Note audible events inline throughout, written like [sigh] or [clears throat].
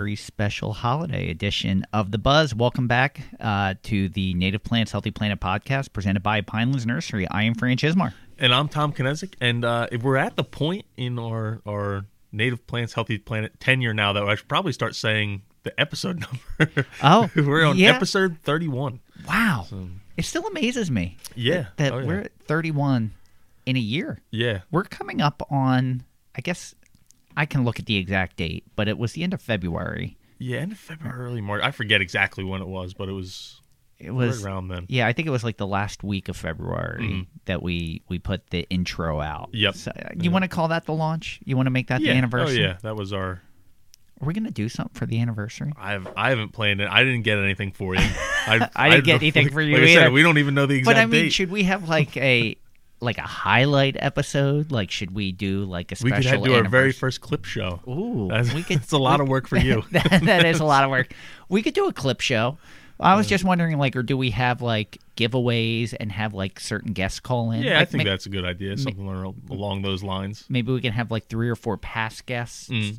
Very special holiday edition of The Buzz. Welcome back uh, to the Native Plants Healthy Planet podcast presented by Pinelands Nursery. I am Fran Chismar. And I'm Tom Kinesic. And uh, if we're at the point in our, our Native Plants Healthy Planet tenure now that I should probably start saying the episode [laughs] number. Oh, [laughs] we're on yeah. episode 31. Wow. It still amazes me Yeah. that, that Oh, yeah. we're at 31 in a year. Yeah. We're coming up on, I guess I can look at the exact date, but it was the end of February. Yeah, end of February, early March. I forget exactly when it was, but it was It was right around then. Yeah, I think it was like the last week of February that we we put the intro out. Mm-hmm. Yep. So, uh, you want to call that the launch? You want to make that yeah. the anniversary? Oh, yeah. That was our. Are we gonna do something for the anniversary? I've I haven't planned it. I didn't get anything for you. [laughs] I, I didn't get anything for you like I either. said, we don't even know the exact But I mean, date. should we have like a like a highlight episode? Like, should we do like a special? we could have, do our very first clip show. Ooh, That's, we could. [laughs] it's a lot of work for [laughs] you. [laughs] that, that is a lot of work. We could do a clip show. I was just wondering, like, or do we have like giveaways and have like certain guests call in? yeah, I think that's a good idea. Something along- along those lines. maybe we can have like three or four past guests. Mm.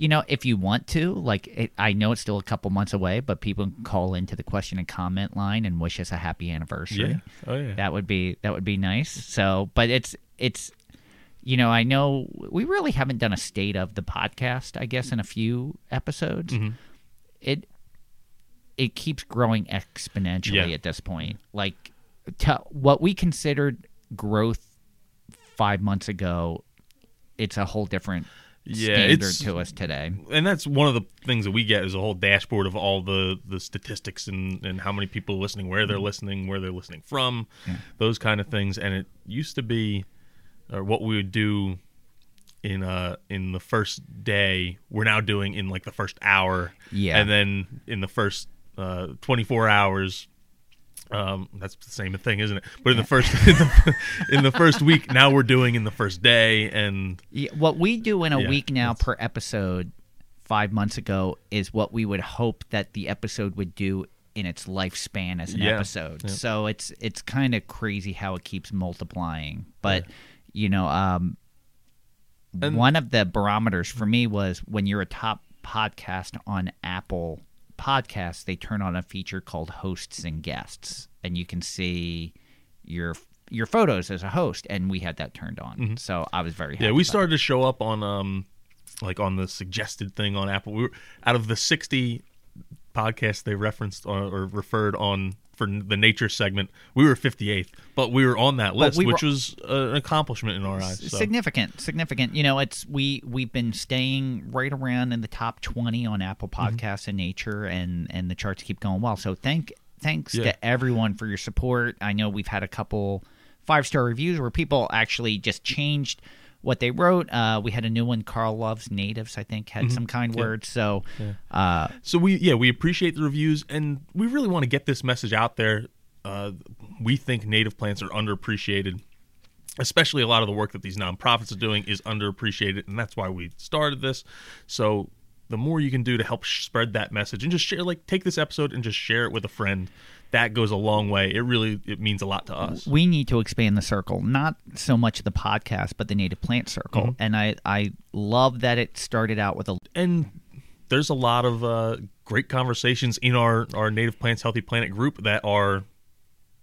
You know, if you want to, like, it, I know it's still a couple months away, but people can call into the question and comment line and wish us a happy anniversary. Yeah. Oh yeah. That would be that would be nice. So, but it's it's you know, I know we really haven't done a state of the podcast, I guess in a few episodes. Mm-hmm. It it keeps growing exponentially Yeah. at this point. Like to, what we considered growth 5 months ago, it's a whole different Yeah, standard it's- to us today. and that's one of the things that we get is a whole dashboard of all the the statistics and and how many people are listening, where they're listening, where they're listening from, those kind of things. And it used to be, or what we would do in uh in the first day, we're now doing in like the first hour, Yeah. and then in the first uh 24 hours. Um, that's the same thing, isn't it? But in the first [laughs] in the, in the first week, now we're doing in the first day, and Yeah, what we do in a Yeah, week now per episode five months ago is what we would hope that the episode would do in its lifespan as an Yeah, episode. So it's it's kind of crazy how it keeps multiplying. But you know, um, And- one of the barometers for me was when you're a top podcast on Apple Podcasts, they turn on a feature called hosts and guests, and you can see your your photos as a host, and we had that turned on. So I was very happy. Mm-hmm. Yeah, we started to show up on um like on the suggested thing on Apple. We were out of the 60 podcasts they referenced or, or referred on for the nature segment, we were 58th, but we were on that list, we which were- was an accomplishment in our eyes. So. significant significant you know it's we we've been staying right around in the top 20 on apple Mm-hmm. podcasts and nature and and the charts keep going well so thank thanks Yeah. to everyone for your support i know we've had a couple five star reviews where people actually just changed what they wrote. Uh, we had a new one carl loves natives i think had some kind words. So uh, So we yeah we appreciate the reviews and we really want to get this message out there. Uh, we think native plants are underappreciated, especially a lot of the work that these nonprofits are doing is underappreciated, and that's why we started this. So the more you can do to help spread that message and just share, like take this episode and just share it with a friend, that goes a long way. It really it means a lot to us. we need to expand the circle not so much the podcast but the native plant circle Mm-hmm. and i i love that it started out with a and there's a lot of uh, great conversations in our our native plants healthy planet group that are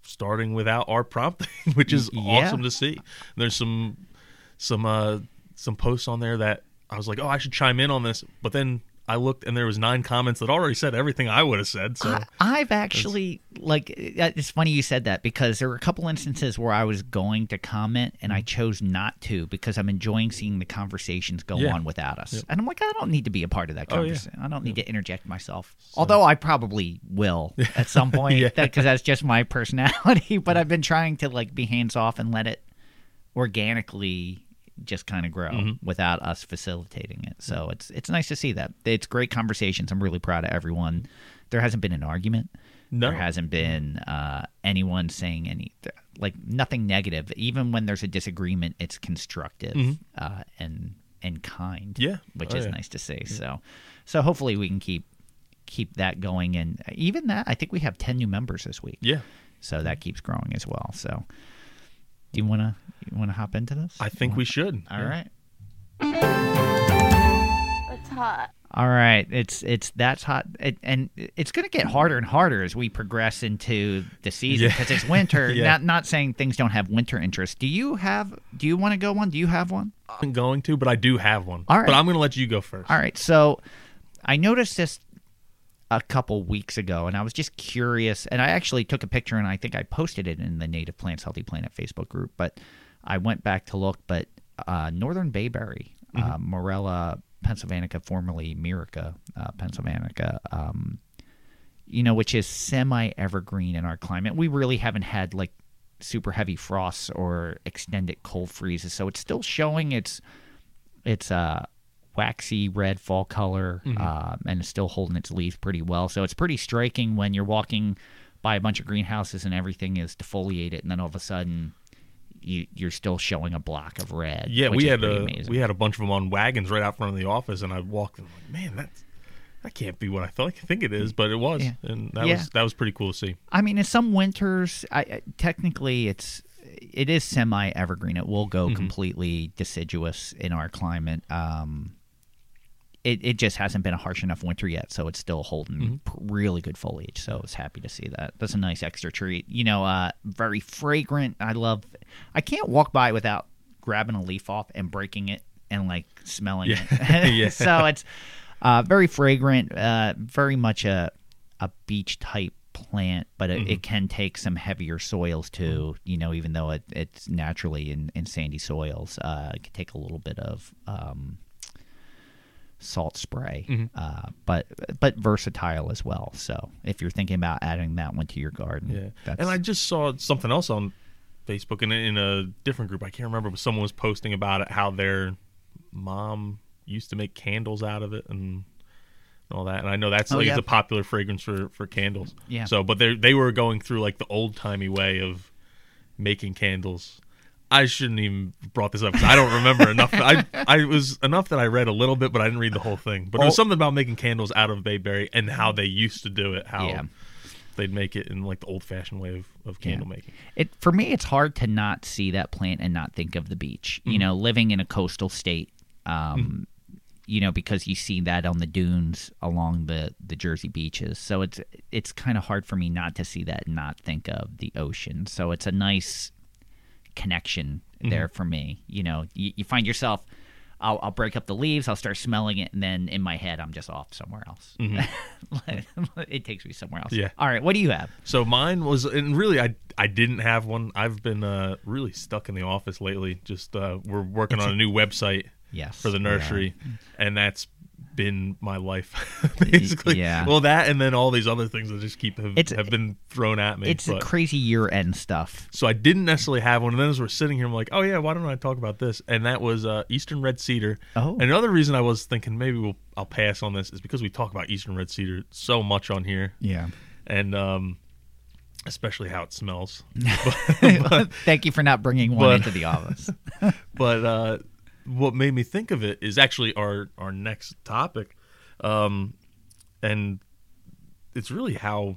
starting without our prompting [laughs] which is Yeah. awesome to see there's some some uh some posts on there that i was like oh i should chime in on this but then i looked and there was nine comments that already said everything i would have said so I, I've actually like uh, it's funny you said that because there were a couple instances where I was going to comment and I chose not to because I'm enjoying seeing the conversations go Mm-hmm. Yeah. on without us. And I'm like, I don't need to be a part of that Oh, yeah. conversation. I don't need to interject myself. Although I probably will [laughs] at some point Yeah. because that's just my [laughs] personality. But I've been trying to like be hands off and let it organically just kind of grow Mm-hmm. without us facilitating it. So it's it's nice to see that. It's great conversations. I'm really proud of everyone. There hasn't been an argument. No. There hasn't been uh, anyone saying any like nothing negative. Even when there's a disagreement, it's constructive uh, and and kind. Mm-hmm. Yeah. which Oh, is yeah. nice to see. So, so hopefully we can keep keep that going. And even that, I think we have ten new members this week. Yeah. So that keeps growing as well. So, do you want to you want to hop into this? I think we should. All Yeah. right. It's hot. All right, it's it's that's hot, it, and it's going to get harder and harder as we progress into the season Yeah. because it's winter. [laughs] Yeah. Not not saying things don't have winter interest. Do you have? Do you want to go one? Do you have one? I'm going to, but I do have one. All right. But I'm going to let you go first. All right, so I noticed this a couple weeks ago, and I was just curious, and I actually took a picture, and I think I posted it in the Native Plants Healthy Planet Facebook group, but I went back to look, but uh, Northern Bayberry, uh, Morella pennsylvanica, formerly Myrica uh, pennsylvanica, um, you know, which is semi evergreen in our climate. We really haven't had like super heavy frosts or extended cold freezes, so it's still showing its its uh waxy red fall color um, and it's still holding its leaves pretty well. So it's pretty striking when you're walking by a bunch of greenhouses and everything is defoliated, and then all of a sudden you you're still showing a block of red. Yeah, we had a amazing. we had a bunch of them on wagons right out front of the office, and I walked and I'm like, man, that's that can't be what I thought I think it is, but it was, Yeah. and that Yeah. was that was pretty cool to see. I mean, in some winters, I, I- technically it's it is semi evergreen. It will go completely deciduous in our climate. Um, it it just hasn't been a harsh enough winter yet, so it's still holding p- really good foliage. So I was happy to see that. That's a nice extra treat. You know, uh, very fragrant. I love. I can't walk by without grabbing a leaf off and breaking it and like smelling Yeah. it. [laughs] [laughs] Yeah. so it's uh, very fragrant. Uh, very much a a beach type plant, but it, it can take some heavier soils too. You know, even though it, it's naturally in, in sandy soils, uh, it can take a little bit of um, salt spray, uh, but but versatile as well. So if you're thinking about adding that one to your garden, Yeah, that's, and I just saw something else on Facebook and in a different group. I can't remember, but someone was posting about it how their mom used to make candles out of it and all that. And I know that's Oh, like yeah. it's a popular fragrance for for candles. Yeah. So, but they they were going through like the old timey way of making candles. I shouldn't even brought this up 'cause I don't remember [laughs] enough. I I was enough that I read a little bit, but I didn't read the whole thing. But it was something about making candles out of bayberry and how they used to do it. How Yeah. they'd make it in like the old fashioned way of, of candle making. It for me, it's hard to not see that plant and not think of the beach. Mm-hmm. You know, living in a coastal state, um, you know, because you see that on the dunes along the the Jersey beaches. So it's it's kind of hard for me not to see that and not think of the ocean. So it's a nice connection Mm-hmm. there for me. You know, you, you find yourself. I'll, I'll break up the leaves. I'll start smelling it, and then in my head, I'm just off somewhere else. [laughs] it takes me somewhere else. Mm-hmm. Yeah. All right. What do you have? So mine was, and really, I I didn't have one. I've been uh, really stuck in the office lately. Just uh, we're working on a new website Yes. for the nursery, and that's been my life [laughs] basically. yeah. Well, that and then all these other things that just keep have, It's- have been thrown at me. It's but- crazy year end stuff. so I didn't necessarily have one. And then as we're sitting here, I'm like, oh yeah, why don't I talk about this? And that was uh, Eastern Red Cedar. Oh. And another reason I was thinking maybe we'll I'll pass on this is because we talk about Eastern Red Cedar so much on here, Yeah. and um, especially how it smells. [laughs] [laughs] Thank you for not bringing one but- into the office. but uh, what made me think of it is actually our our next topic, um, and it's really how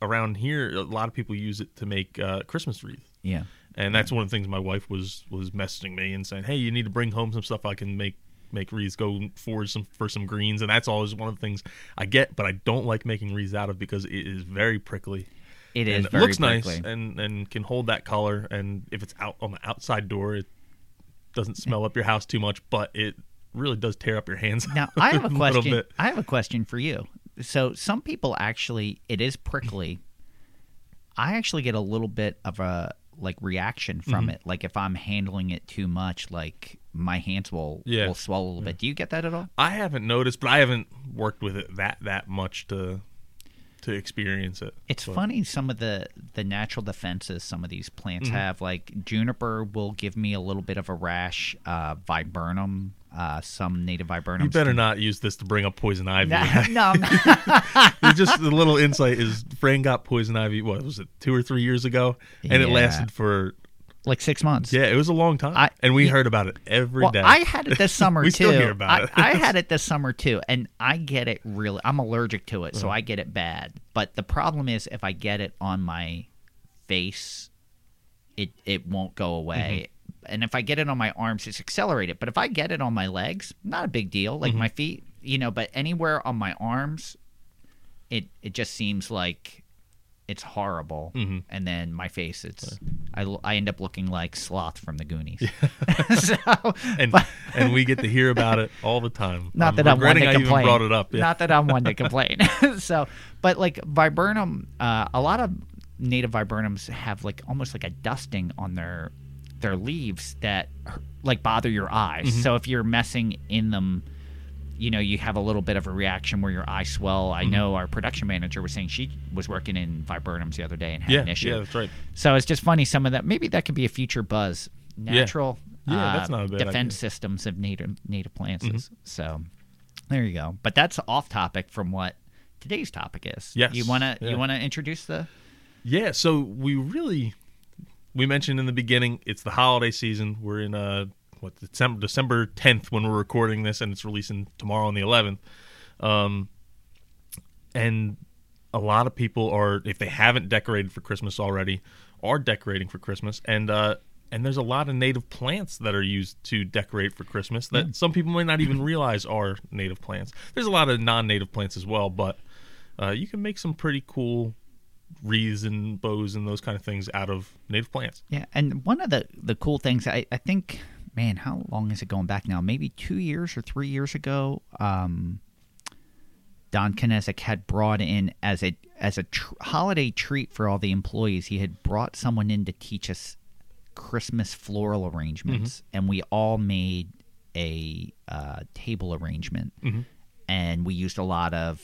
around here a lot of people use it to make uh, Christmas wreath. yeah. and that's one of the things my wife was was messaging me and saying, "Hey, you need to bring home some stuff I can make make wreaths go for some for some greens." And that's always one of the things I get, but I don't like making wreaths out of because it is very prickly. It is. and it very looks prickly. nice and and can hold that color. And if it's out on the outside door, it doesn't smell up your house too much, but it really does tear up your hands. Now, I have [laughs] a little question. I have a question for you. So, some people actually, it is prickly. I actually get a little bit of a like reaction from Mm-hmm. it. Like if I'm handling it too much, like my hands will Yeah. will swell a little bit. Do you get that at all? I haven't noticed, but I haven't worked with it that that much to to experience it. It's But- funny some of the the natural defenses some of these plants Mm-hmm. have. Like juniper will give me a little bit of a rash. Uh, viburnum Uh, some native viburnum. You better can- not use this to bring up poison ivy. [laughs] No, no, [laughs] just the little insight is Fran got poison ivy. What was it, two or three years ago? And it lasted for like six months. yeah, it was a long time. I- and we yeah. heard about it every well, day. I had it this [laughs] summer We too. still hear about I, it. I had [laughs] it this summer too, and I get it really. I'm allergic to it, Uh-huh. so I get it bad. But the problem is, if I get it on my face, it it won't go away. Mm-hmm. And if I get it on my arms, it's accelerated. But if I get it on my legs, not a big deal. Mm-hmm. Like my feet, you know. But anywhere on my arms, it it just seems like it's horrible. Mhm. And then my face—it's—I end up looking like Sloth from the Goonies. [laughs] so, [laughs] and but- and we get to hear about it all the time. [laughs] not I'm that I'm one to complain. brought it up. Yeah. Not that I'm one to complain. so, but like viburnum, uh, a lot of native viburnums have like almost like a dusting on their their leaves that like bother your eyes. Mm-hmm. So if you're messing in them, you know, you have a little bit of a reaction where your eyes swell. Mm-hmm. I know our production manager was saying she was working in viburnums the other day and had yeah, an issue. yeah, that's right. So it's just funny. Some of that maybe that could be a future buzz. Natural, Yeah, uh, that's not a bad defense idea. Mm-hmm. systems of native native plants. is. So there you go. But that's off topic from what today's topic is. Yes, You wanna yeah. you wanna introduce the Yeah, so we really we mentioned in the beginning it's the holiday season. We're in uh what December December 10th when we're recording this and it's releasing tomorrow on the 11th. Um and a lot of people are if they haven't decorated for Christmas already are decorating for Christmas and uh and there's a lot of native plants that are used to decorate for Christmas that some people might not even realize are native plants. There's a lot of non-native plants as well, but uh, you can make some pretty cool wreaths and bows and those kind of things out of native plants. Yeah, and one of the the cool things I, I think, man, how long is it going back now? Maybe two years or three years ago. Um, Don Knezick had brought in as a as a tr- holiday treat for all the employees. He had brought someone in to teach us Christmas floral arrangements, and we all made a uh, table arrangement, and we used a lot of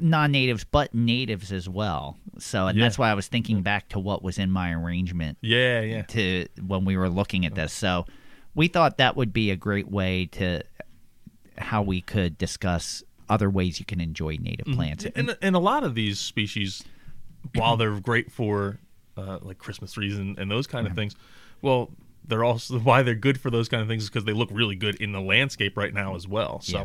non-natives but natives as well so and Yeah. that's why i was thinking back to what was in my arrangement Yeah, yeah. to when we were looking at this so we thought that would be a great way to how we could discuss other ways you can enjoy native plants And and a lot of these species, while they're great for uh, like Christmas trees and, and those kind of things, well, they're also [laughs] why they're good for those kind of things is because they look really good in the landscape right now as well. So Yeah.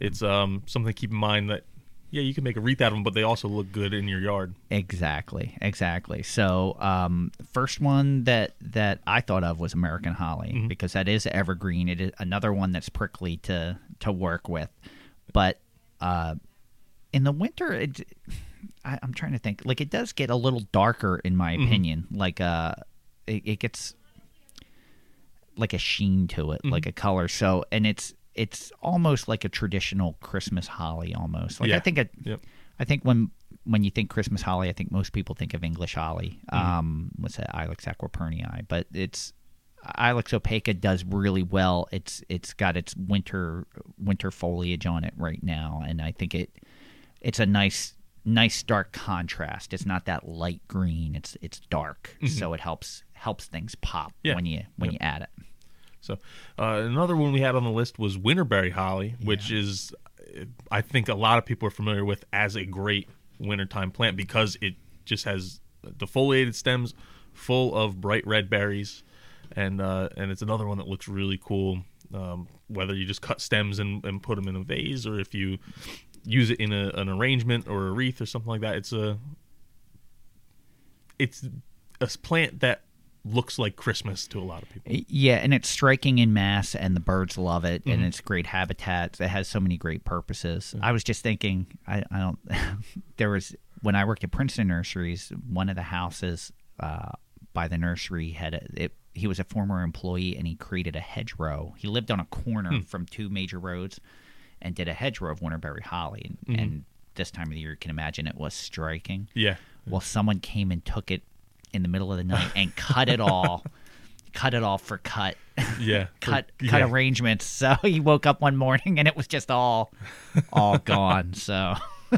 it's um something to keep in mind that yeah, you can make a wreath out of them, but they also look good in your yard. Exactly, exactly. So, um, first one that that I thought of was American Holly because that is evergreen. It is another one that's prickly to to work with, but uh, in the winter, it, I, I'm trying to think. Like it does get a little darker, in my opinion. Like uh, it, it gets like a sheen to it, like a color. So, and it's it's almost like a traditional Christmas holly, almost. Like I think it. Yep. I think when when you think Christmas holly, I think most people think of English holly. Um, what's that? Ilex aquapernii, but it's Ilex opaca does really well. It's it's got its winter winter foliage on it right now, and I think it it's a nice nice stark contrast. It's not that light green. It's it's dark, so it helps helps things pop Yeah. when you when you add it. So uh, another one we had on the list was winterberry holly, which is I think a lot of people are familiar with as a great wintertime plant because it just has defoliated stems full of bright red berries, and uh, and it's another one that looks really cool. Um, whether you just cut stems and, and put them in a vase, or if you use it in a, an arrangement or a wreath or something like that, it's a it's a plant that looks like Christmas to a lot of people. Yeah, and it's striking in mass, and the birds love it, and mm-hmm. it's great habitat. It has so many great purposes. Mm-hmm. I was just thinking, I, I don't. [laughs] there was when I worked at Princeton Nurseries, one of the houses uh, by the nursery had a, it. He was a former employee, and he created a hedgerow. He lived on a corner hmm. from two major roads, and did a hedgerow of winterberry holly. And, mm-hmm. and this time of the year, you can imagine it was striking. Yeah. Well, someone came and took it in the middle of the night and cut it all, [laughs] cut it all for cut, Yeah. [laughs] cut, For- cut yeah. arrangements. So [laughs] he woke up one morning and it was just all, all gone. So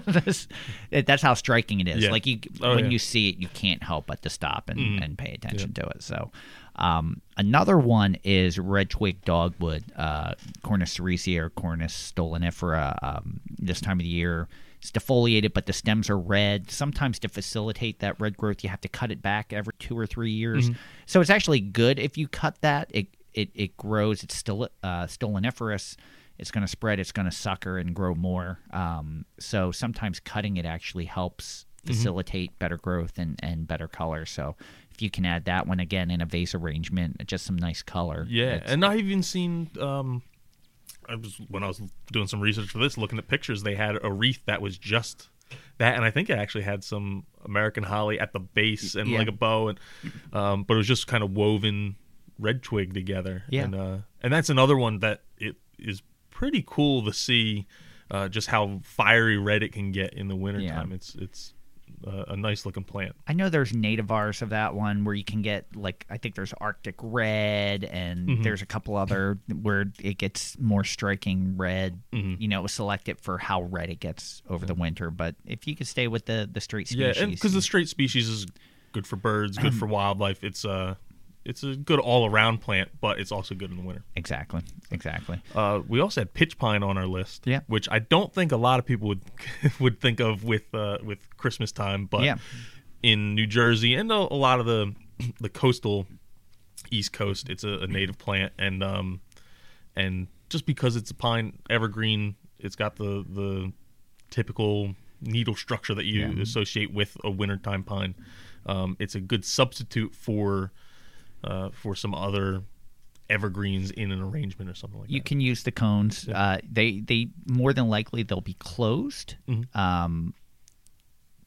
that's, it- that's how striking it is. Yeah. Like you, Oh, when yeah. you see it, you can't help but to stop and, Mm. and pay attention to it. So, um, another one is red twig dogwood, uh, Cornus sericea or Cornus stolonifera. Um, this time of the year, it's defoliated, but the stems are red. Sometimes to facilitate that red growth, you have to cut it back every two or three years. Mm-hmm. So it's actually good if you cut that. It it, it grows. It's still uh, stoloniferous. It's going to spread. It's going to sucker and grow more. Um, so sometimes cutting it actually helps Mm-hmm. facilitate better growth and, and better color. So if you can add that one again in a vase arrangement, just some nice color. Yeah, and I've even seen. Um, I was when I was doing some research for this, looking at pictures. They had a wreath that was just that, and I think it actually had some American holly at the base and Yeah. like a bow, and um, but it was just kind of woven red twig together. Yeah. and uh, and that's another one that it is pretty cool to see. Uh, just how fiery red it can get in the wintertime. Yeah. It's it's uh, a nice looking plant. I know there's nativars of that one where you can get like I think there's Arctic red and Mm-hmm. there's a couple other where it gets more striking red. Mm-hmm. You know, select it for how red it gets over the winter. But if you could stay with the the straight species, Yeah, because the straight species is good for birds, good for wildlife. It's uh it's a good all around plant, but it's also good in the winter. exactly, exactly. Uh, we also had pitch pine on our list, Yeah. which I don't think a lot of people would [laughs] would think of with uh, with Christmas time, but Yeah. in New Jersey and a, a lot of the [clears throat] the coastal East Coast, it's a, a native plant, and um and just because it's a pine evergreen, it's got the the typical needle structure that you Yeah. associate with a wintertime pine. Um, it's a good substitute for uh, for some other evergreens in an arrangement or something like You that. You can use the cones. Uh, they they more than likely they'll be closed, Mm-hmm. um,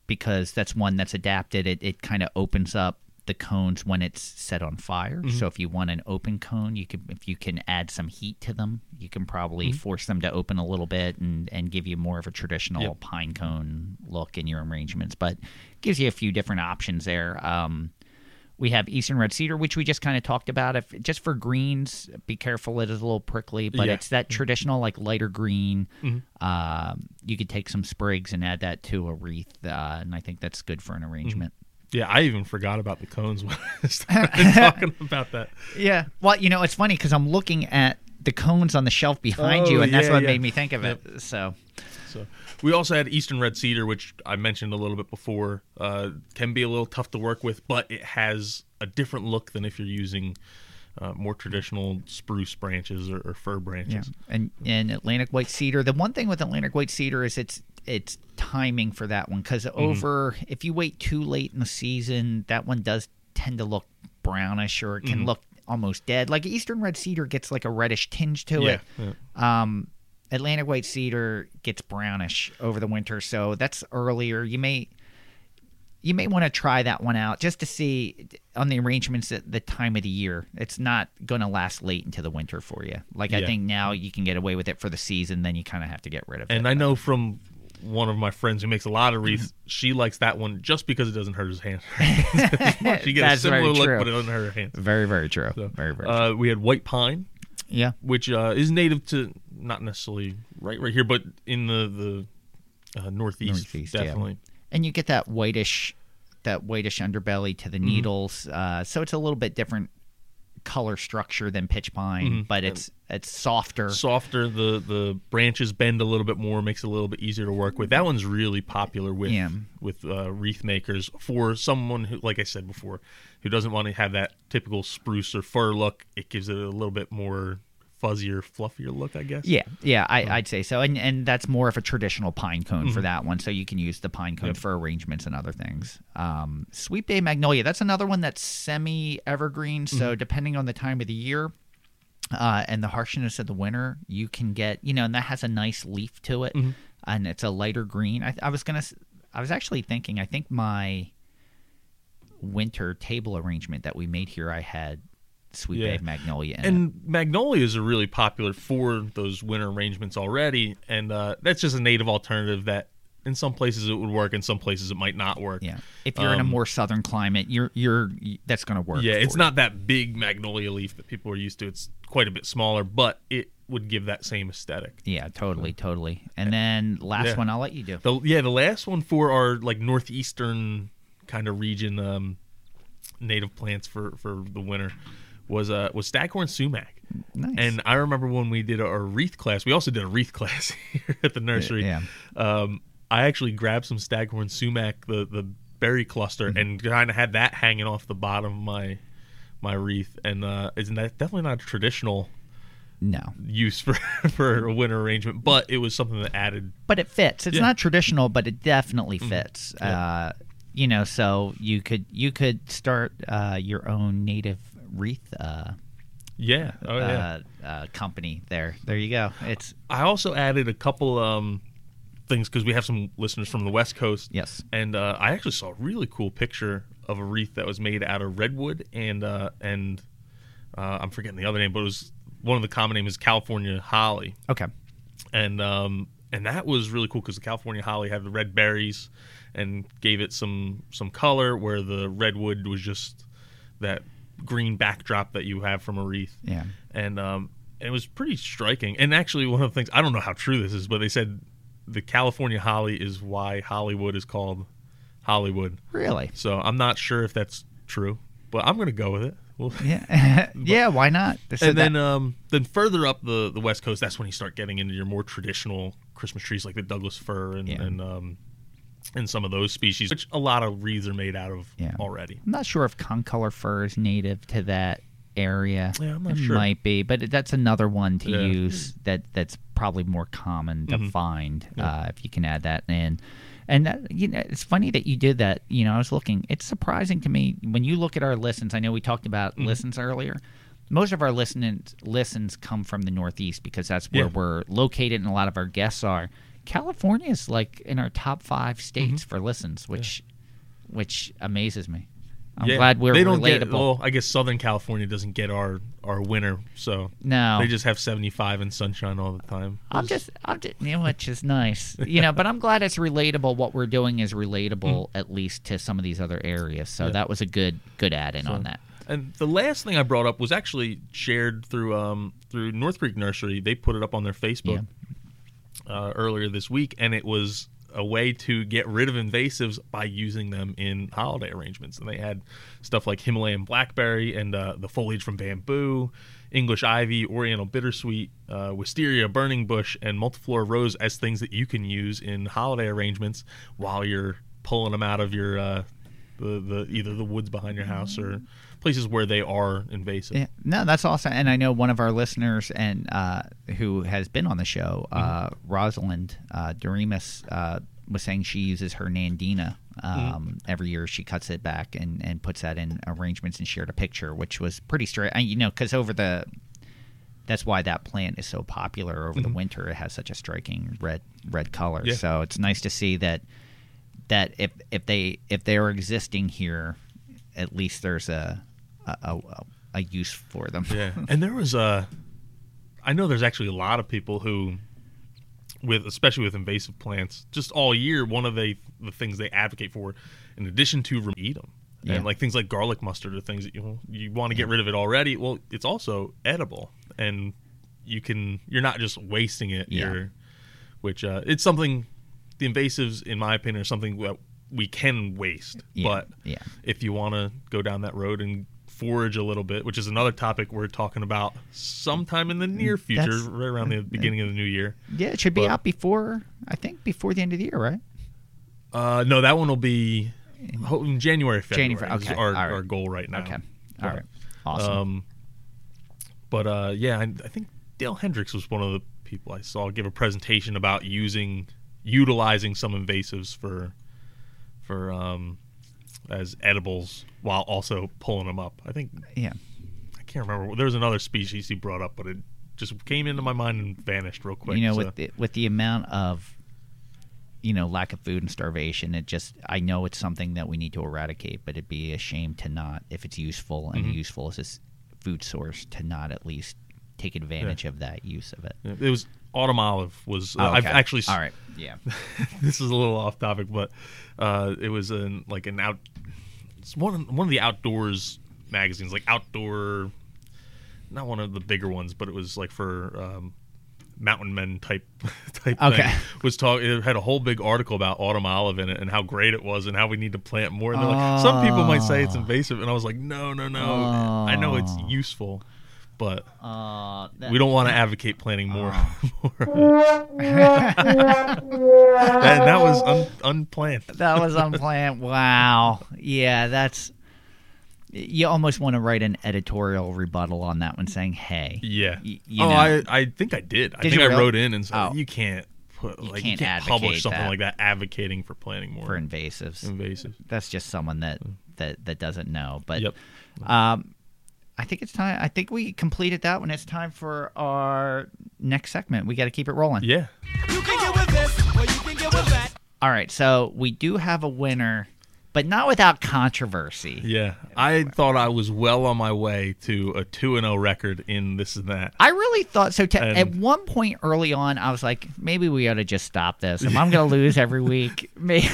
because that's one that's adapted. It it kind of opens up the cones when it's set on fire. Mm-hmm. So if you want an open cone, you can if you can add some heat to them, you can probably force them to open a little bit and and give you more of a traditional Mm-hmm. Yep. pine cone look in your arrangements. But gives you a few different options there. Um, we have Eastern Red Cedar, which we just kind of talked about. If just for greens, be careful; it is a little prickly, but Yeah. it's that traditional like lighter green. Mm-hmm. Um, you could take some sprigs and add that to a wreath, uh, and I think that's good for an arrangement. Yeah, I even forgot about the cones when I [laughs] started talking about that. Yeah. Well, you know, it's funny because I'm looking at the cones on the shelf behind you, Oh, and that's what yeah. made me think of it. So, So we also had Eastern Red Cedar, which I mentioned a little bit before. Uh, can be a little tough to work with, but it has a different look than if you're using uh, more traditional spruce branches or, or fir yeah, branches. and and Atlantic white cedar. The one thing with Atlantic white cedar is it's it's timing for that one because Mm-hmm. over if you wait too late in the season, that one does tend to look brownish or it Mm-hmm. can look almost dead. Like Eastern red cedar gets like a reddish tinge to Yeah, it. yeah. Um, Atlantic white cedar gets brownish over the winter, so that's earlier. You may you may want to try that one out just to see on the arrangements at the time of the year. It's not going to last late into the winter for you. Like I think now you can get away with it for the season, then you kind of have to get rid of it. And I know from one of my friends who makes a lot of wreaths, she likes that one just because it doesn't hurt his hands. [laughs] she [laughs] gets a similar look, true. but it doesn't hurt her hands. very very true. So, very very true. Uh, we had white pine, yeah. which uh, is native to not necessarily right right here, but in the the uh, northeast, Northeast, yeah. definitely. and you get that whitish that whitish underbelly to the Mm-hmm. needles uh, so it's a little bit different color structure than pitch pine Mm-hmm. but it's it's softer Softer, the the branches bend a little bit more, makes it a little bit easier to work with. That one's really popular with Yeah. with uh, wreath makers for someone who, like I said before, who doesn't want to have that typical spruce or fir look. It gives it a little bit more fuzzier, fluffier look, I guess. yeah yeah I, i'd say so and and that's more of a traditional pine cone Mm-hmm. for that one so you can use the pine cone for arrangements and other things um, sweet bay magnolia that's another one that's semi evergreen so Mm-hmm. depending on the time of the year uh, and the harshness of the winter, you can get you know, and that has a nice leaf to it, Mm-hmm. and it's a lighter green. I, I was gonna, s- I was actually thinking, I think my winter table arrangement that we made here, I had sweet Yeah. bay magnolia in it. And magnolias are really popular for those winter arrangements already, and uh, that's just a native alternative that in some places it would work, in some places it might not work. Yeah, if you're in a Um, more southern climate, you're you're that's gonna work. Yeah, it's for not that big magnolia leaf that people are used to. It's quite a bit smaller, but it would give that same aesthetic. Yeah, totally, totally. And then last Yeah. one, I'll let you do. The yeah, the last one for our like northeastern kind of region um, native plants for for the winter was uh was staghorn sumac. Nice. And I remember when we did our wreath class, we also did a wreath [laughs] class here at the nursery. Yeah. Um, I actually grabbed some staghorn sumac, the the berry cluster, Mm-hmm. and kind of had that hanging off the bottom of my my wreath. And uh, isn't that definitely not a traditional no, use for [laughs] for a winter arrangement, but it was something that added. but it fits. It's Yeah. Mm-hmm. not traditional, but it definitely fits. Uh, you know, so you could you could start uh, your own native wreath uh, Yeah. Oh yeah. uh, uh, company there. There you go. It's I also added a couple um, things because we have some listeners from the West Coast. Yes. And uh, I actually saw a really cool picture of a wreath that was made out of redwood and uh, and uh, I'm forgetting the other name, but it was one of the common names is California holly, okay. and um, and that was really cool because the California holly had the red berries and gave it some some color, where the redwood was just that green backdrop that you have from a wreath Yeah. and um, it was pretty striking. And actually, one of the things I don't know how true this is, but they said the California holly is why Hollywood is called Hollywood. Really? So I'm not sure if that's true, but I'm going to go with it. Well, [laughs] Yeah. [laughs] yeah. Why not? And then that- um, then further up the, the west coast, that's when you start getting into your more traditional Christmas trees like the Douglas fir and Yeah. and um, and some of those species, which a lot of wreaths are made out of Yeah. already. I'm not sure if concolor fir is native to that area. Yeah, I'm not it sure. might be, but that's another one to Yeah. Mm-hmm. use that that's probably more common to find uh, if you can add that in. And that, you know, it's funny that you did that. You know, I was looking. It's surprising to me when you look at our listens. I know we talked about Mm-hmm. listens earlier. Most of our listens listens come from the Northeast because that's where Yeah. we're located, and a lot of our guests are. California is like in our top five states Mm-hmm. for listens, which which amazes me. I'm Yeah, glad we're they don't relatable. Get, well, I guess Southern California doesn't get our our winter, so no, they just have 75 and sunshine all the time. I'm just, I'm just, you know, which is nice, you know. But I'm glad it's relatable. What we're doing is relatable, at least to some of these other areas. So Mm. Yeah. that was a good, good add-in on that. And the last thing I brought up was actually shared through um, through North Creek Nursery. They put it up on their Facebook uh, earlier this week, and it was a way to get rid of invasives by using them in holiday arrangements. And they had stuff like Himalayan blackberry and uh, the foliage from bamboo, English ivy, Oriental bittersweet, uh, wisteria, burning bush, and multiflora rose as things that you can use in holiday arrangements while you're pulling them out of your uh, the, the either the woods behind your house or places where they are invasive. Yeah, no, that's awesome. And I know one of our listeners and uh, who has been on the show, uh, Rosalind uh, Doremus, uh, was saying she uses her Nandina um, every year. She cuts it back and, and puts that in arrangements and shared a picture, which was pretty straight. You know, because over the that's why that plant is so popular over the winter. It has such a striking red red color. Yeah. So it's nice to see that that if if they if they are existing here, at least there's a a, a, a use for them. Yeah, [laughs] and there was a. I know there's actually a lot of people who, with especially with invasive plants, just all year, one of the the things they advocate for, in addition to eat them, Yeah. and like things like garlic mustard are things that you you want to get rid of it already. Well, it's also edible, and you can you're not just wasting it. Yeah. Which uh, it's something. The invasives, in my opinion, are something that we can waste, Yeah, but yeah. if you want to go down that road and forage a little bit, which is another topic we're talking about sometime in the near future, That's- right around the beginning of the new year. Yeah, it should be But- out before I think before the end of the year, right? Uh, no, that one will be in January, February. January, is okay, our, right. our goal right now. Okay, all But, right, awesome. Um, but uh, yeah, I, I think Dale Hendricks was one of the people I saw give a presentation about using, utilizing some invasives for, for um, as edibles while also pulling them up. I think yeah, I can't remember. There was another species he brought up, but it just came into my mind and vanished real quick. you know, so- with the, with the amount of you know lack of food and starvation, it just I know it's something that we need to eradicate, but it'd be a shame to not if it's useful Mm-hmm. and useful as a food source to not at least take advantage of that use of it. it was autumn olive was. Uh, Oh, I've actually. all right, yeah, [laughs] this is a little off topic, but uh, it was in like an out. It's one one of the outdoors magazines, like outdoor not one of the bigger ones, but it was like for um, mountain men type [laughs] type Okay. thing. Was talk. It had a whole big article about autumn olive in it and how great it was and how we need to plant more. And they're like, some people might say it's invasive, and I was like, no, no, no. I know it's useful, but Uh, that- we don't want to advocate planting more. more of and that was un- unplanned. that was unplanned. Wow. Yeah, that's. You almost want to write an editorial rebuttal on that one, saying, "Hey, Yeah. Y- you oh, know. I I think I did. I Did think I really? wrote in and said Oh. you can't put like can't you can't publish something that. like that advocating for planting more for invasives." invasive. That's just someone that that that doesn't know. But Yep. um, I think it's time. I think we completed that one. It's time for our next segment. We got to keep it rolling. Yeah. You can get with this, or you can get with that. All right. So we do have a winner, but not without controversy. Yeah. I thought I was well on my way to a 2 and 0 record in this and that. I really thought so. Te- And- at one point early on, I was like, maybe we ought to just stop this. If I'm going to lose every week, [laughs] maybe.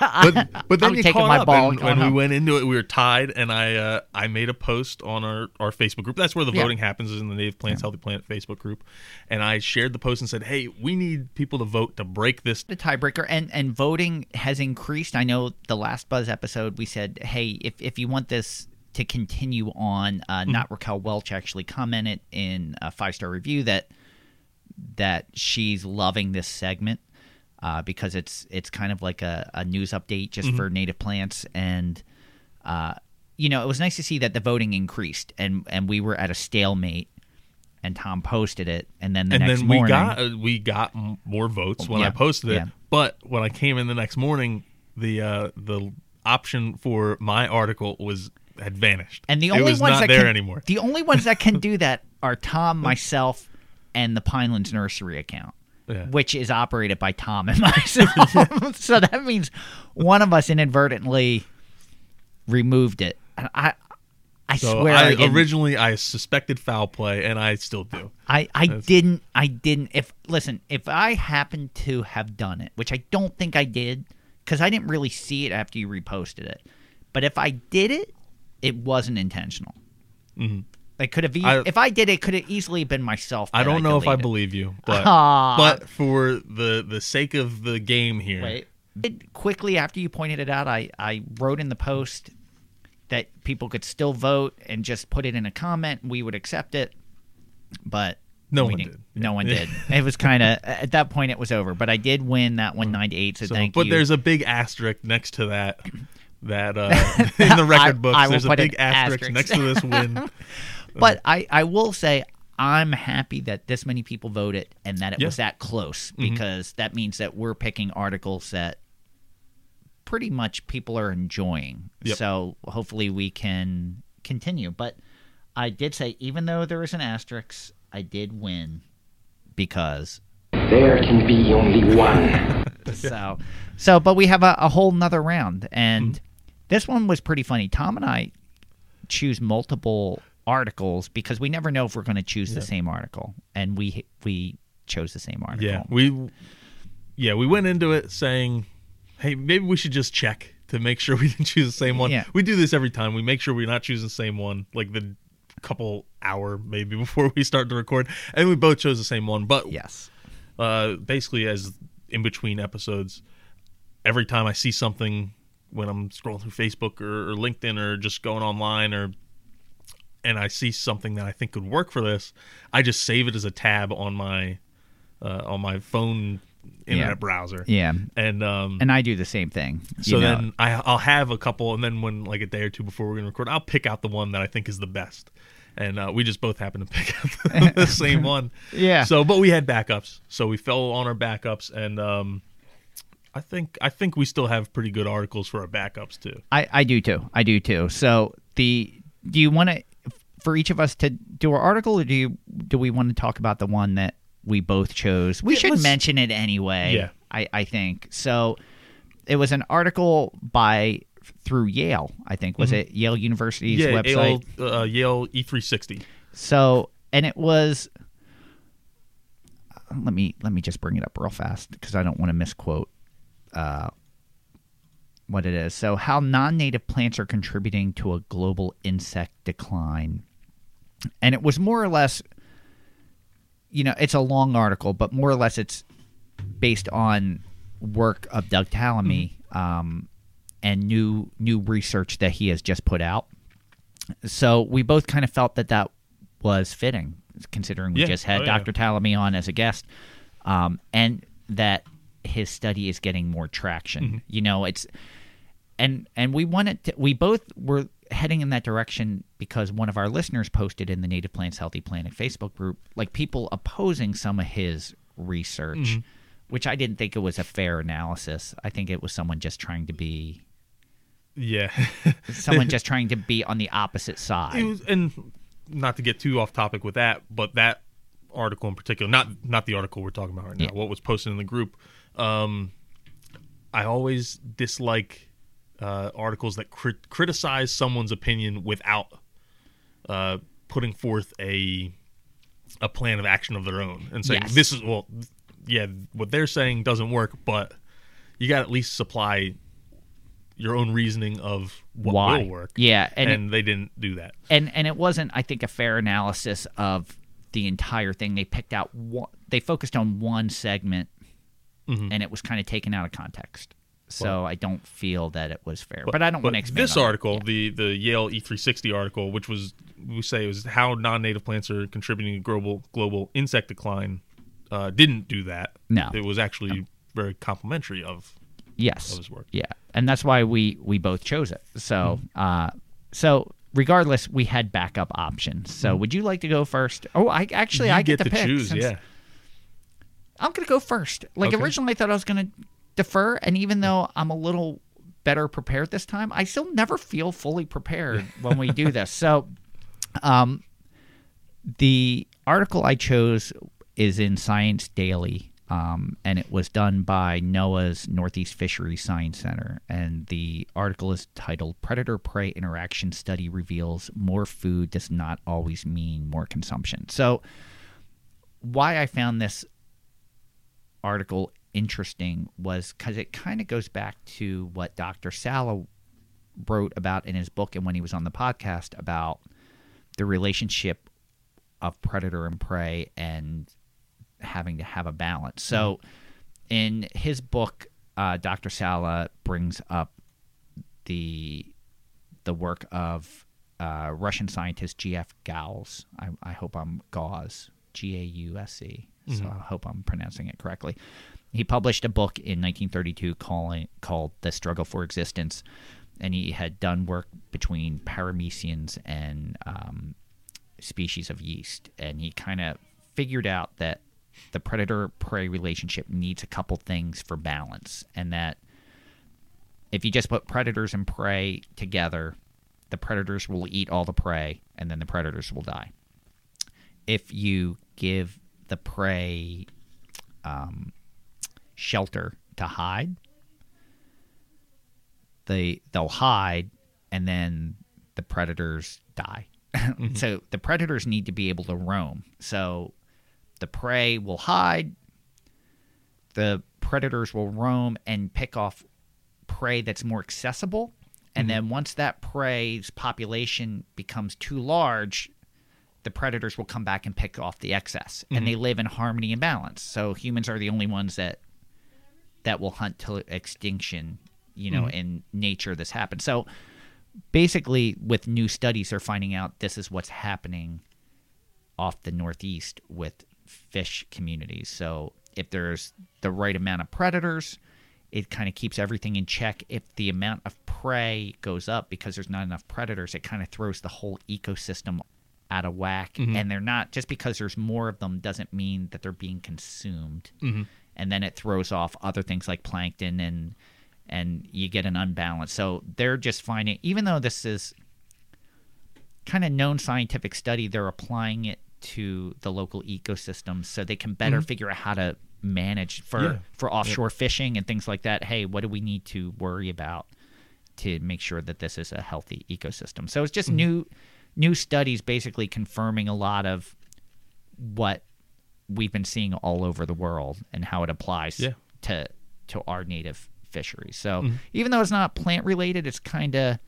But [laughs] but then I'm you taking my up ball and when we went into it we were tied and I uh, I made a post on our, our Facebook group. That's where the Yeah. voting happens is in the Native Plants Healthy Planet Facebook group. And I shared the post and said, "Hey, we need people to vote to break this the tiebreaker and and voting has increased. I know the last Buzz episode we said, hey, if if you want this to continue on, uh, Mm-hmm. not Raquel Welch actually commented in a five star review that that she's loving this segment uh, because it's it's kind of like a, a news update just Mm-hmm. for native plants and uh, you know it was nice to see that the voting increased and and we were at a stalemate and Tom posted it and then the and next then morning we got uh, we got more votes when Yeah, I posted it. yeah. But when I came in the next morning, the uh, the option for my article was had vanished, And the only ones not that there can, anymore. The only ones that can [laughs] do that are Tom, myself, and the Pinelands Nursery account, Yeah. which is operated by Tom and [laughs] myself. [laughs] so that means one of us inadvertently removed it. I, I So swear, I, I, originally I suspected foul play, and I still do. I, I didn't. I didn't. If listen, if I happened to have done it, which I don't think I did, because I didn't really see it after you reposted it. But if I did it, it wasn't intentional. Mm-hmm. It could have. E- I- if I did it, could have easily been myself. I don't know if I believe you, but Aw. but for the the sake of the game here, Wait. Quickly after you pointed it out, I, I wrote in the post that people could still vote and just put it in a comment. We would accept it, but No one did. No one did. It was kind of at that point it was over. But I did win that one nine to eight. So, So, thank but you. there's a big asterisk next to that. That uh, [laughs] [laughs] in the record I- books, I there's a big asterisk, asterisk. next to this win. [laughs] But I, I will say I'm happy that this many people voted and that it Yeah. was that close Mm-hmm. because that means that we're picking articles that pretty much people are enjoying. Yep. So hopefully we can continue. But I did say even though there is an asterisk, I did win because There can be only one. [laughs] so so but we have a, a whole nother round and Mm-hmm. this one was pretty funny tom and i choose multiple articles because we never know if we're going to choose the same article and we we chose the same article Yeah, we yeah we went into it saying, hey, maybe we should just check to make sure we didn't choose the same one. Yeah. We do this every time. We make sure we're not choosing the same one, like the couple hour maybe [laughs] before we start to record, and we both chose the same one. But yes uh, basically, as in between episodes, every time I see something when I'm scrolling through Facebook or, or LinkedIn or just going online or and I see something that I think could work for this, I just save it as a tab on my uh, on my phone internet Yeah. browser. yeah And um, and i do the same thing so know. then I, I'll have a couple, and then when like a day or two before we're gonna record, I'll pick out the one that I think is the best. And uh, we just both happen to pick [laughs] out the same one. [laughs] Yeah. So, but we had backups, so we fell on our backups, and um, I think I think we still have pretty good articles for our backups too. I, I do too i do too so the do you want to for each of us to do our article or do you do we want to talk about the one that we both chose we Yeah, should let's- mention it anyway Yeah. I, I think so it was an article by through yale i think was it yale university's Mm-hmm. yeah, website Yale, uh, Yale E360. so and it was let me let me just bring it up real fast because I don't want to misquote uh, what it is. So how non-native plants are contributing to a global insect decline. and it was more or less you know it's a long article but more or less it's based on work of doug tallamy um, and new new research that he has just put out so we both kind of felt that that was fitting considering we Yeah. just had Oh, yeah. dr tallamy on as a guest um, and that his study is getting more traction Mm-hmm. you know it's and and we wanted to, we both were heading in that direction because one of our listeners posted in the native plants healthy planet facebook group like people opposing some of his research Mm-hmm. which i didn't think it was a fair analysis i think it was someone just trying to be Yeah. [laughs] someone [laughs] just trying to be on the opposite It side was, and not to get too off topic with that, but that article in particular, not not the article we're talking about right now, Yeah. what was posted in the group. Um, I always dislike uh, articles that crit- criticize someone's opinion without uh, putting forth a a plan of action of their own and saying Yes. this is well, yeah, what they're saying doesn't work, but you got to at least supply your own reasoning of what Why. will work. Yeah, and and, it- they didn't do that. and and it wasn't i think a fair analysis of the entire thing they picked out one, they focused on one segment Mm-hmm. and it was kind of taken out of context so i don't feel that it was fair but, i don't want to expand this article, Yeah. the the Yale E360 article, which was we say was how non-native plants are contributing to global global insect decline, uh, didn't do that. No. it was actually very complimentary of. yes of his work. yeah and that's why we we both chose it so Mm-hmm. uh so regardless we had backup options so would you like to go first oh i actually Mm-hmm. You i get, get to, choose, yeah. I'm gonna go first. Like Okay. originally, I thought I was gonna defer, and even though I'm a little better prepared this time, I still never feel fully prepared when we do [laughs] this. So, um, the article I chose is in Science Daily, um, and it was done by NOAA's Northeast Fisheries Science Center, and the article is titled "Predator-Prey Interaction Study Reveals More Food Does Not Always Mean More Consumption." So why I found this article interesting was because it kind of goes back to what Dr. Sala wrote about in his book and when he was on the podcast about the relationship of predator and prey and having to have a balance. So, in his book, uh, Dr. Sala brings up the the work of uh, Russian scientist G.F. Gause. I, I hope I'm Gause, G A U S E. So I hope I'm pronouncing it correctly. He published a book in 1932 calling, called The Struggle for Existence, and he had done work between paramecians and um, species of yeast. And he kind of figured out that the predator prey relationship needs a couple things for balance, and that if you just put predators and prey together, the predators will eat all the prey, and then the predators will die. If you give the prey um, shelter to hide, they they'll hide, and then the predators die. Mm-hmm. so the predators need to be able to roam. So the prey will hide, the predators will roam and pick off prey that's more accessible. And mm-hmm. then once that prey's population becomes too large, the predators will come back and pick off the excess. And they mm-hmm. live in harmony and balance. So humans are the only ones that that will hunt till extinction, you know, mm-hmm. in nature this happens. So basically with new studies they're finding out this is what's happening off the northeast with fish communities. So if there's the right amount of predators, it kind of keeps everything in check. If the amount of prey goes up because there's not enough predators, it kind of throws the whole ecosystem out of whack. Mm-hmm. And they're not just because there's more of them doesn't mean that they're being consumed. Mm-hmm. And then it throws off other things like plankton and and you get an unbalance. So they're just finding even though this is kind of known scientific study, they're applying it to the local ecosystems so they can better mm-hmm. figure out how to manage for Yeah. for offshore fishing and things like that. Hey, what do we need to worry about to make sure that this is a healthy ecosystem? So it's just mm-hmm. new new studies basically confirming a lot of what we've been seeing all over the world and how it applies Yeah. to to our native fisheries. So even though it's not plant related, it's kind of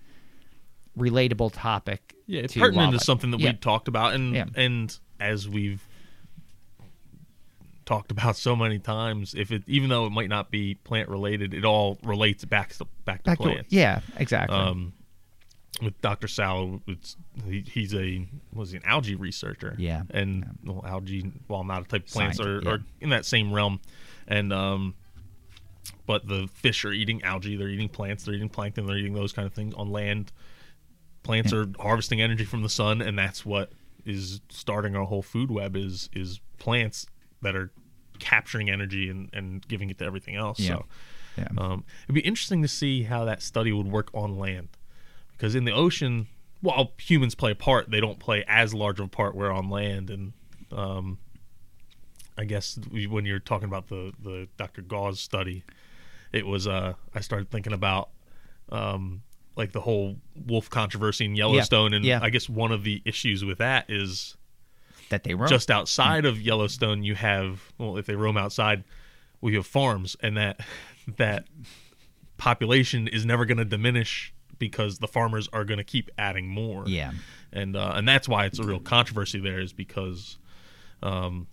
relatable topic. Yeah, it's to pertinent to something that Yeah. we talked about, and Yeah. and as we've talked about so many times, if it even though it might not be plant related, it all relates back to back to Back to plants. yeah, exactly. Um, with Dr. Sal, it's he, he's a was he an algae researcher? Yeah. and well, algae, while not a type of plants, are, yeah. are in that same realm, and um, but the fish are eating algae, they're eating plants, they're eating plankton, they're eating those kind of things on land. Plants are harvesting energy from the sun, and that's what is starting our whole food web is is plants that are capturing energy and, and giving it to everything else. Yeah. So yeah. um, it'd be interesting to see how that study would work on land, because in the ocean, while humans play a part, they don't play as large of a part. Where on land, and um, I guess when you're talking about the the Dr. Gause study, it was uh, I started thinking about um, like the whole wolf controversy in Yellowstone, and yeah. I guess one of the issues with that is that they were just outside of Yellowstone, you have well, if they roam outside, we have farms, and that that population is never going to diminish because the farmers are going to keep adding more. Yeah. and uh, and that's why it's a real controversy there is because, um,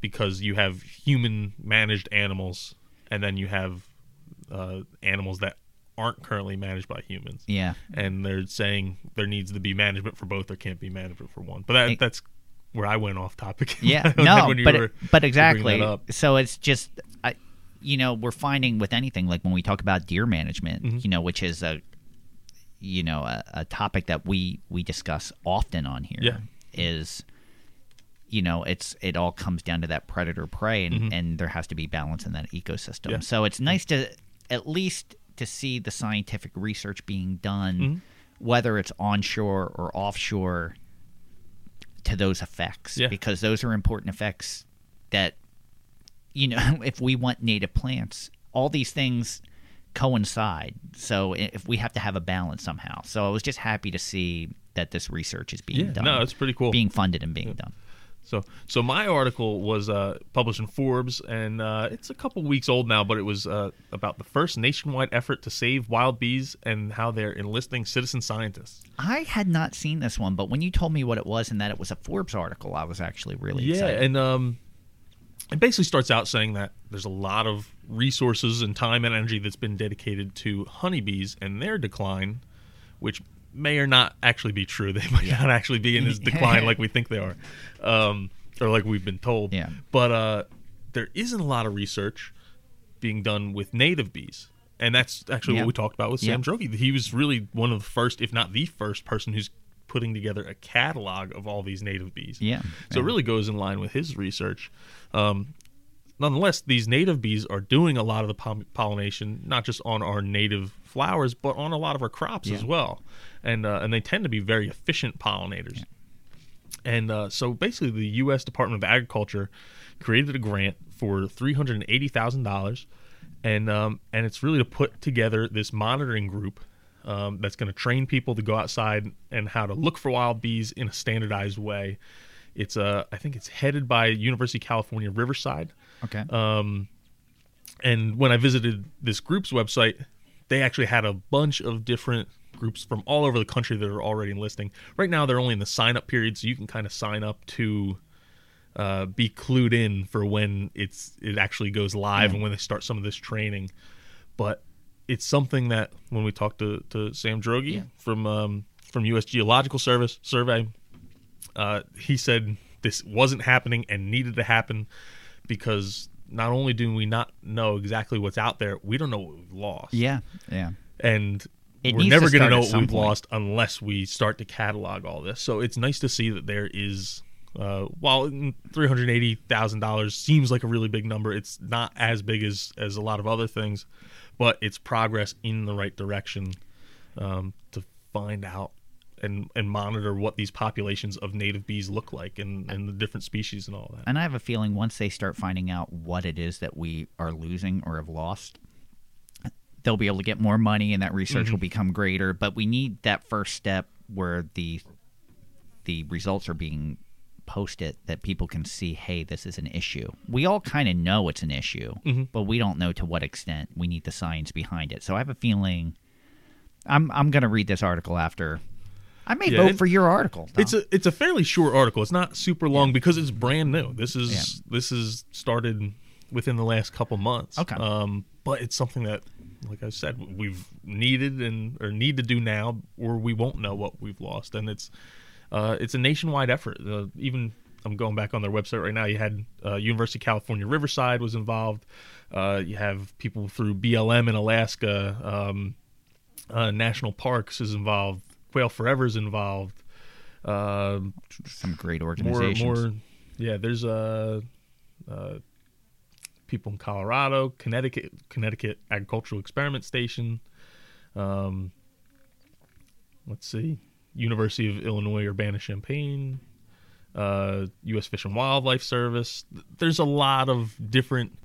because you have human managed animals, and then you have uh, animals that aren't currently managed by humans Yeah. and they're saying there needs to be management for both. There can't be management for one. But that, It- that's where I went off topic. [laughs] Yeah, no, but were- but exactly. So it's just, I, you know, we're finding with anything like when we talk about deer management, Mm-hmm. you know, which is a, you know, a, a topic that we we discuss often on here. Yeah. is, you know, it's it all comes down to that predator prey, and and there has to be balance in that ecosystem. Mm-hmm. Yeah. So it's nice to at least to see the scientific research being done, Mm-hmm. whether it's onshore or offshore to those effects Yeah. because those are important effects that you know [laughs] if we want native plants all these things coincide so if we have to have a balance somehow so i was just happy to see that this research is being Yeah, done no, it's pretty cool. being funded and being done So, so my article was uh, published in Forbes, and uh, it's a couple weeks old now. But it was uh, about the first nationwide effort to save wild bees and how they're enlisting citizen scientists. i had not seen this one but when you told me what it was and that it was a forbes article i was actually really excited. yeah, excited and um, it basically starts out saying that there's a lot of resources and time and energy that's been dedicated to honeybees and their decline, which may or not actually be true. [laughs] They might not actually be in this [laughs] decline like we think they are, um, or like we've been told. Yeah. But uh, there isn't a lot of research being done with native bees. And that's actually Yeah. what we talked about with Yeah. Sam Droege. He was really one of the first, if not the first, person who's putting together a catalog of all these native bees. Yeah, So it really goes in line with his research. Um, nonetheless, these native bees are doing a lot of the pol- pollination, not just on our native flowers, but on a lot of our crops as well. And uh, and they tend to be very efficient pollinators. And uh, so basically, the U.S. Department of Agriculture created a grant for three hundred and eighty thousand dollars, and um, and it's really to put together this monitoring group um, that's going to train people to go outside and how to look for wild bees in a standardized way. It's uh, I think it's headed by University of California Riverside. okay Um, and when I visited this group's website, they actually had a bunch of different groups from all over the country that are already enlisting. Right now, they're only in the sign up period, so you can kind of sign up to uh, be clued in for when it's it actually goes live and when they start some of this training. But it's something that when we talked to, to Sam Droege from um, from U.S. Geological Service Survey, uh, he said this wasn't happening and needed to happen because not only do we not know exactly what's out there, we don't know what we've lost. yeah yeah And It we're never going to know what we've point. lost unless we start to catalog all this. So it's nice to see that there is. Uh, while three hundred eighty thousand dollars seems like a really big number, it's not as big as as a lot of other things, but it's progress in the right direction um, to find out and and monitor what these populations of native bees look like and and the different species and all that. And I have a feeling once they start finding out what it is that we are losing or have lost, they'll be able to get more money and that research Mm-hmm. will become greater. But we need that first step where the the results are being posted that people can see, hey, this is an issue. We all kind of know it's an issue, Mm-hmm. but we don't know to what extent. We need the science behind it. So I have a feeling I'm I'm gonna read this article after. I may Yeah, vote for your article. It's a it's a fairly short article. It's not super long because it's brand new. This is this is started within the last couple months. Okay. Um, but it's something that, like I said, we've needed and or need to do now, or we won't know what we've lost. And it's uh, it's a nationwide effort. Uh, even I'm going back on their website right now. You had uh, University of California Riverside was involved. Uh, you have people through BLM in Alaska. Um, uh, national parks is involved. Quail Forever is involved. Um, some great organizations. more, more yeah. There's uh, uh, people in Colorado, Connecticut, Connecticut Agricultural Experiment Station. Um, let's see, University of Illinois Urbana Champaign, uh, U.S. Fish and Wildlife Service. There's a lot of different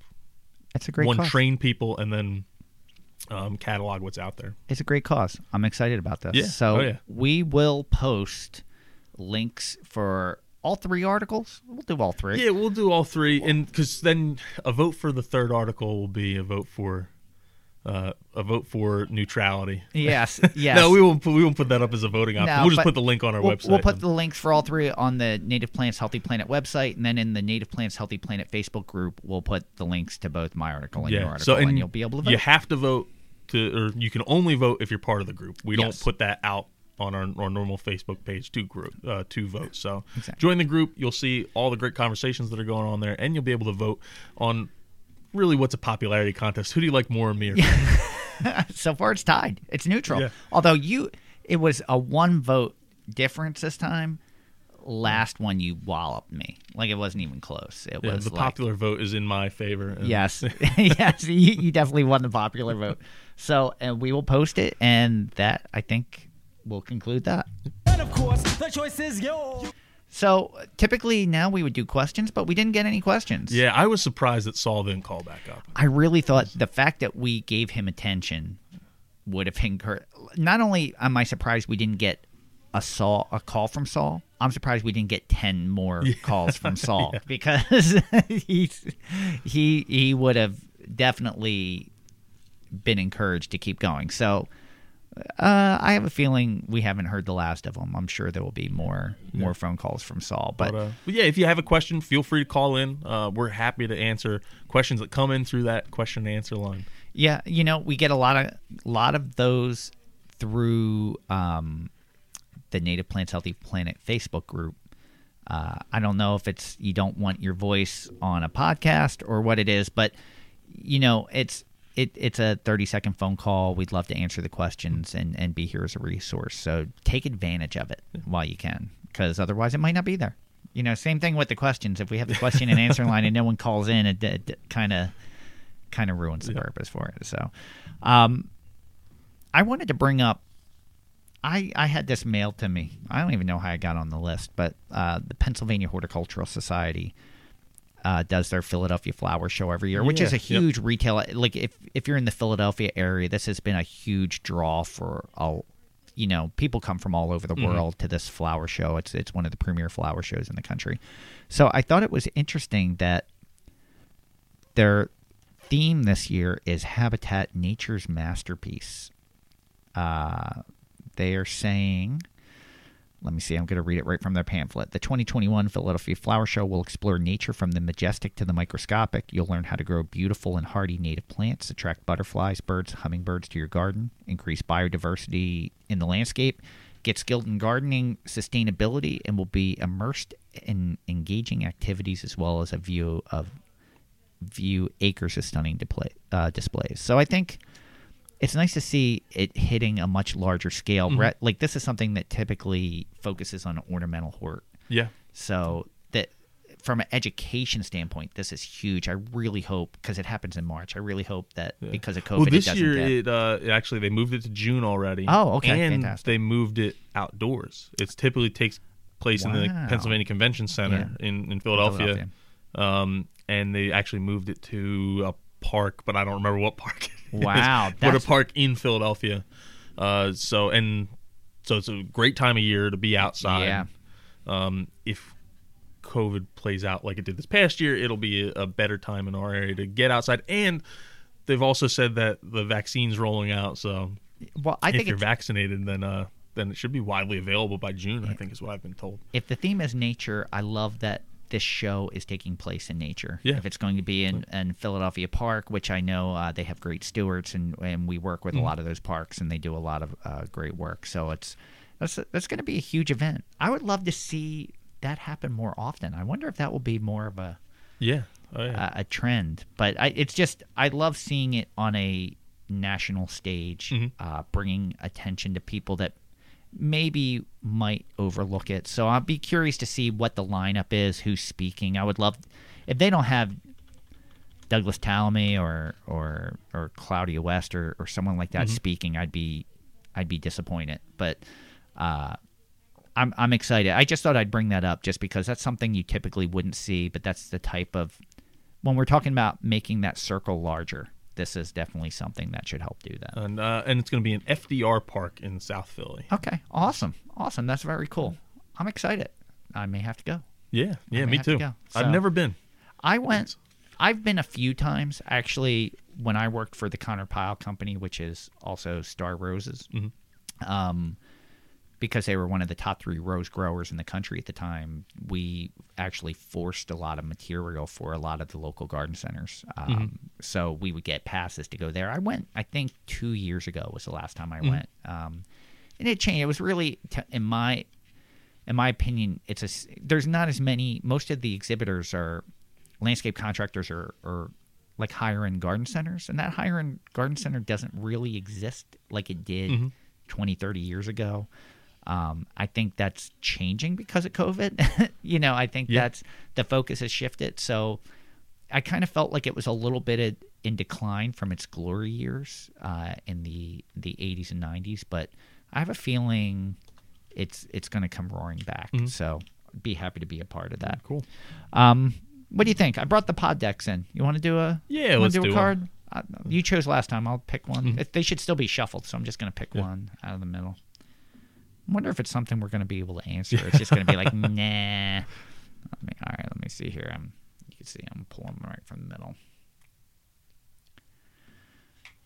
It's a great one cause. train people and then um, catalog what's out there. It's a great cause. I'm excited about this. Yeah. So Oh, yeah. we will post links for all three articles. We'll do all three. Yeah, we'll do all three, and because then a vote for the third article will be a vote for uh, a vote for neutrality. Yes. [laughs] Yes. No, we won't. Put, we won't put that up as a voting option. No, we'll just put the link on our we'll, website. We'll put the links for all three on the Native Plants Healthy Planet website, and then in the Native Plants Healthy Planet Facebook group, we'll put the links to both my article and your article, So and, and you'll be able to vote. You have to vote to, or you can only vote if you're part of the group. We Yes. don't put that out on our, our normal Facebook page to group uh, to vote. So Exactly. join the group. You'll see all the great conversations that are going on there, and you'll be able to vote on really what's a popularity contest. Who do you like more, me or [laughs] so far, it's tied. It's neutral. Yeah. Although you, it was a one vote difference this time. Last one, you walloped me. Like it wasn't even close. It Yeah, was the like, popular vote is in my favor. and- Yes, [laughs] [laughs] yes, you, you definitely won the popular vote. So, and we will post it, and that I think will conclude that. And of course, the choice is yours. So typically now we would do questions, but we didn't get any questions. Yeah, I was surprised that Saul didn't call back up. I really thought the fact that we gave him attention would have encouraged. Not only am I surprised we didn't get a Saul a call from Saul, I'm surprised we didn't get ten more calls from [laughs] Saul because [laughs] he's he he would have definitely been encouraged to keep going. So. Uh, I have a feeling we haven't heard the last of them. I'm sure there will be more more phone calls from Saul, but, But, uh, but yeah, if you have a question, feel free to call in. Uh, we're happy to answer questions that come in through that question and answer line. Yeah, you know, we get a lot of lot of those through um, the Native Plants Healthy Planet Facebook group. Uh, I don't know if it's you don't want your voice on a podcast or what it is, but you know, it's it, it's a 30 second phone call. We'd love to answer the questions and, and be here as a resource. So take advantage of it while you can, because otherwise it might not be there. You know, same thing with the questions. If we have the question and answer line and no one calls in, it, kind of kind of ruins the purpose for it. So, um, I wanted to bring up. I I had this mailed to me. I don't even know how I got on the list, but uh, the Pennsylvania Horticultural Society uh, does their Philadelphia Flower Show every year, which is a Yeah, yep. huge retail. Like if if you're in the Philadelphia area, this has been a huge draw for all. You know, people come from all over the world to this flower show. It's it's one of the premier flower shows in the country. So I thought it was interesting that their theme this year is Habitat Nature's Masterpiece. Uh, they are saying, let me see, I'm going to read it right from their pamphlet. The 2021 Philadelphia Flower Show will explore nature from the majestic to the microscopic. You'll learn how to grow beautiful and hardy native plants, attract butterflies, birds, hummingbirds to your garden, increase biodiversity in the landscape, get skilled in gardening sustainability, and will be immersed in engaging activities as well as a view of view acres of stunning display, uh, displays. So I think it's nice to see it hitting a much larger scale. Re- Like this is something that typically focuses on ornamental hort. Yeah. So that from an education standpoint, this is huge. I really hope because it happens in March. I really hope that because of COVID, well, it this doesn't year get. it, uh, actually they moved it to June already. Oh, okay, and fantastic. they moved it outdoors. It's typically takes place in the Pennsylvania Convention Center in, in Philadelphia. Philadelphia. Um, and they actually moved it to a park, but I don't remember what park. Wow, [laughs] a park in Philadelphia. Uh, so and so it's a great time of year to be outside. Yeah. Um, if COVID plays out like it did this past year, it'll be a, a better time in our area to get outside. And they've also said that the vaccine's rolling out, so Well, I think if you're vaccinated, then uh, then it should be widely available by June. I think is what I've been told. if the theme is nature, I love that this show is taking place in nature. Yeah. If it's going to be in, in Philadelphia Park, which I know uh, they have great stewards, and, and we work with a lot of those parks, and they do a lot of uh, great work. So it's that's that's going to be a huge event. I would love to see that happen more often. I wonder if that will be more of a Yeah. Oh, yeah. a, a trend. But I, it's just I love seeing it on a national stage, uh, bringing attention to people that maybe might overlook it. So I'll be curious to see what the lineup is, who's speaking. I would love if they don't have Douglas Tallamy or or or Claudia West or, or someone like that speaking, I'd be I'd be disappointed. But uh, I'm I'm excited. I just thought I'd bring that up just because that's something you typically wouldn't see, but that's the type of when we're talking about making that circle larger. This is definitely something that should help do that. and uh, and it's going to be an FDR park in South Philly. Okay, awesome, awesome. That's very cool. I'm excited. I may have to go. Yeah. Yeah. Me have to too. I've never been. I went. I've been a few times actually. When I worked for the Conard-Pyle Company, which is also Star Roses, um, because they were one of the top three rose growers in the country at the time, we actually forced a lot of material for a lot of the local garden centers. Um, So we would get passes to go there. I went. I think two years ago was the last time I went, um, and it changed. It was really, t- in my in my opinion, it's a there's not as many. Most of the exhibitors are landscape contractors or, or like higher end garden centers, and that higher end garden center doesn't really exist like it did 20, 30 years ago. Um, I think that's changing because of COVID. [laughs] you know, I think Yeah. that's the focus has shifted. So I kind of felt like it was a little bit in- in decline from its glory years uh, in the the 80s and 90s, but I have a feeling it's it's going to come roaring back. So be happy to be a part of that. Mm-hmm. Cool. Um, what do you think? I brought the pod decks in. You want to do a Yeah, let's do a do card? Uh, you chose last time. I'll pick one. Mm-hmm. They should still be shuffled, so I'm just going to pick one out of the middle. I wonder if it's something we're going to be able to answer. It's just going to be like, [laughs] nah. Let me, all right, let me see here. I'm, you can see I'm pulling them right from the middle.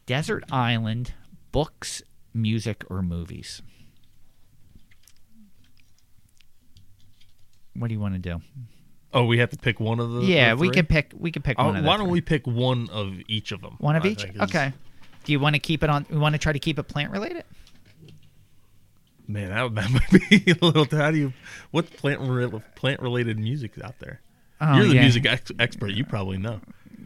Desert Island, books, music, or movies? What do you want to do? Oh, we have to pick one of the. Yeah, the we can pick. We can pick Uh, one. Why don't three. we pick one of each of them? One of I each. is- Okay. Do you want to keep it on? We want to try to keep it plant related. Man, that, that might be [laughs] a little. How do you? What plant plant related music's out there? Oh, You're the yeah. music ex- expert. You probably know.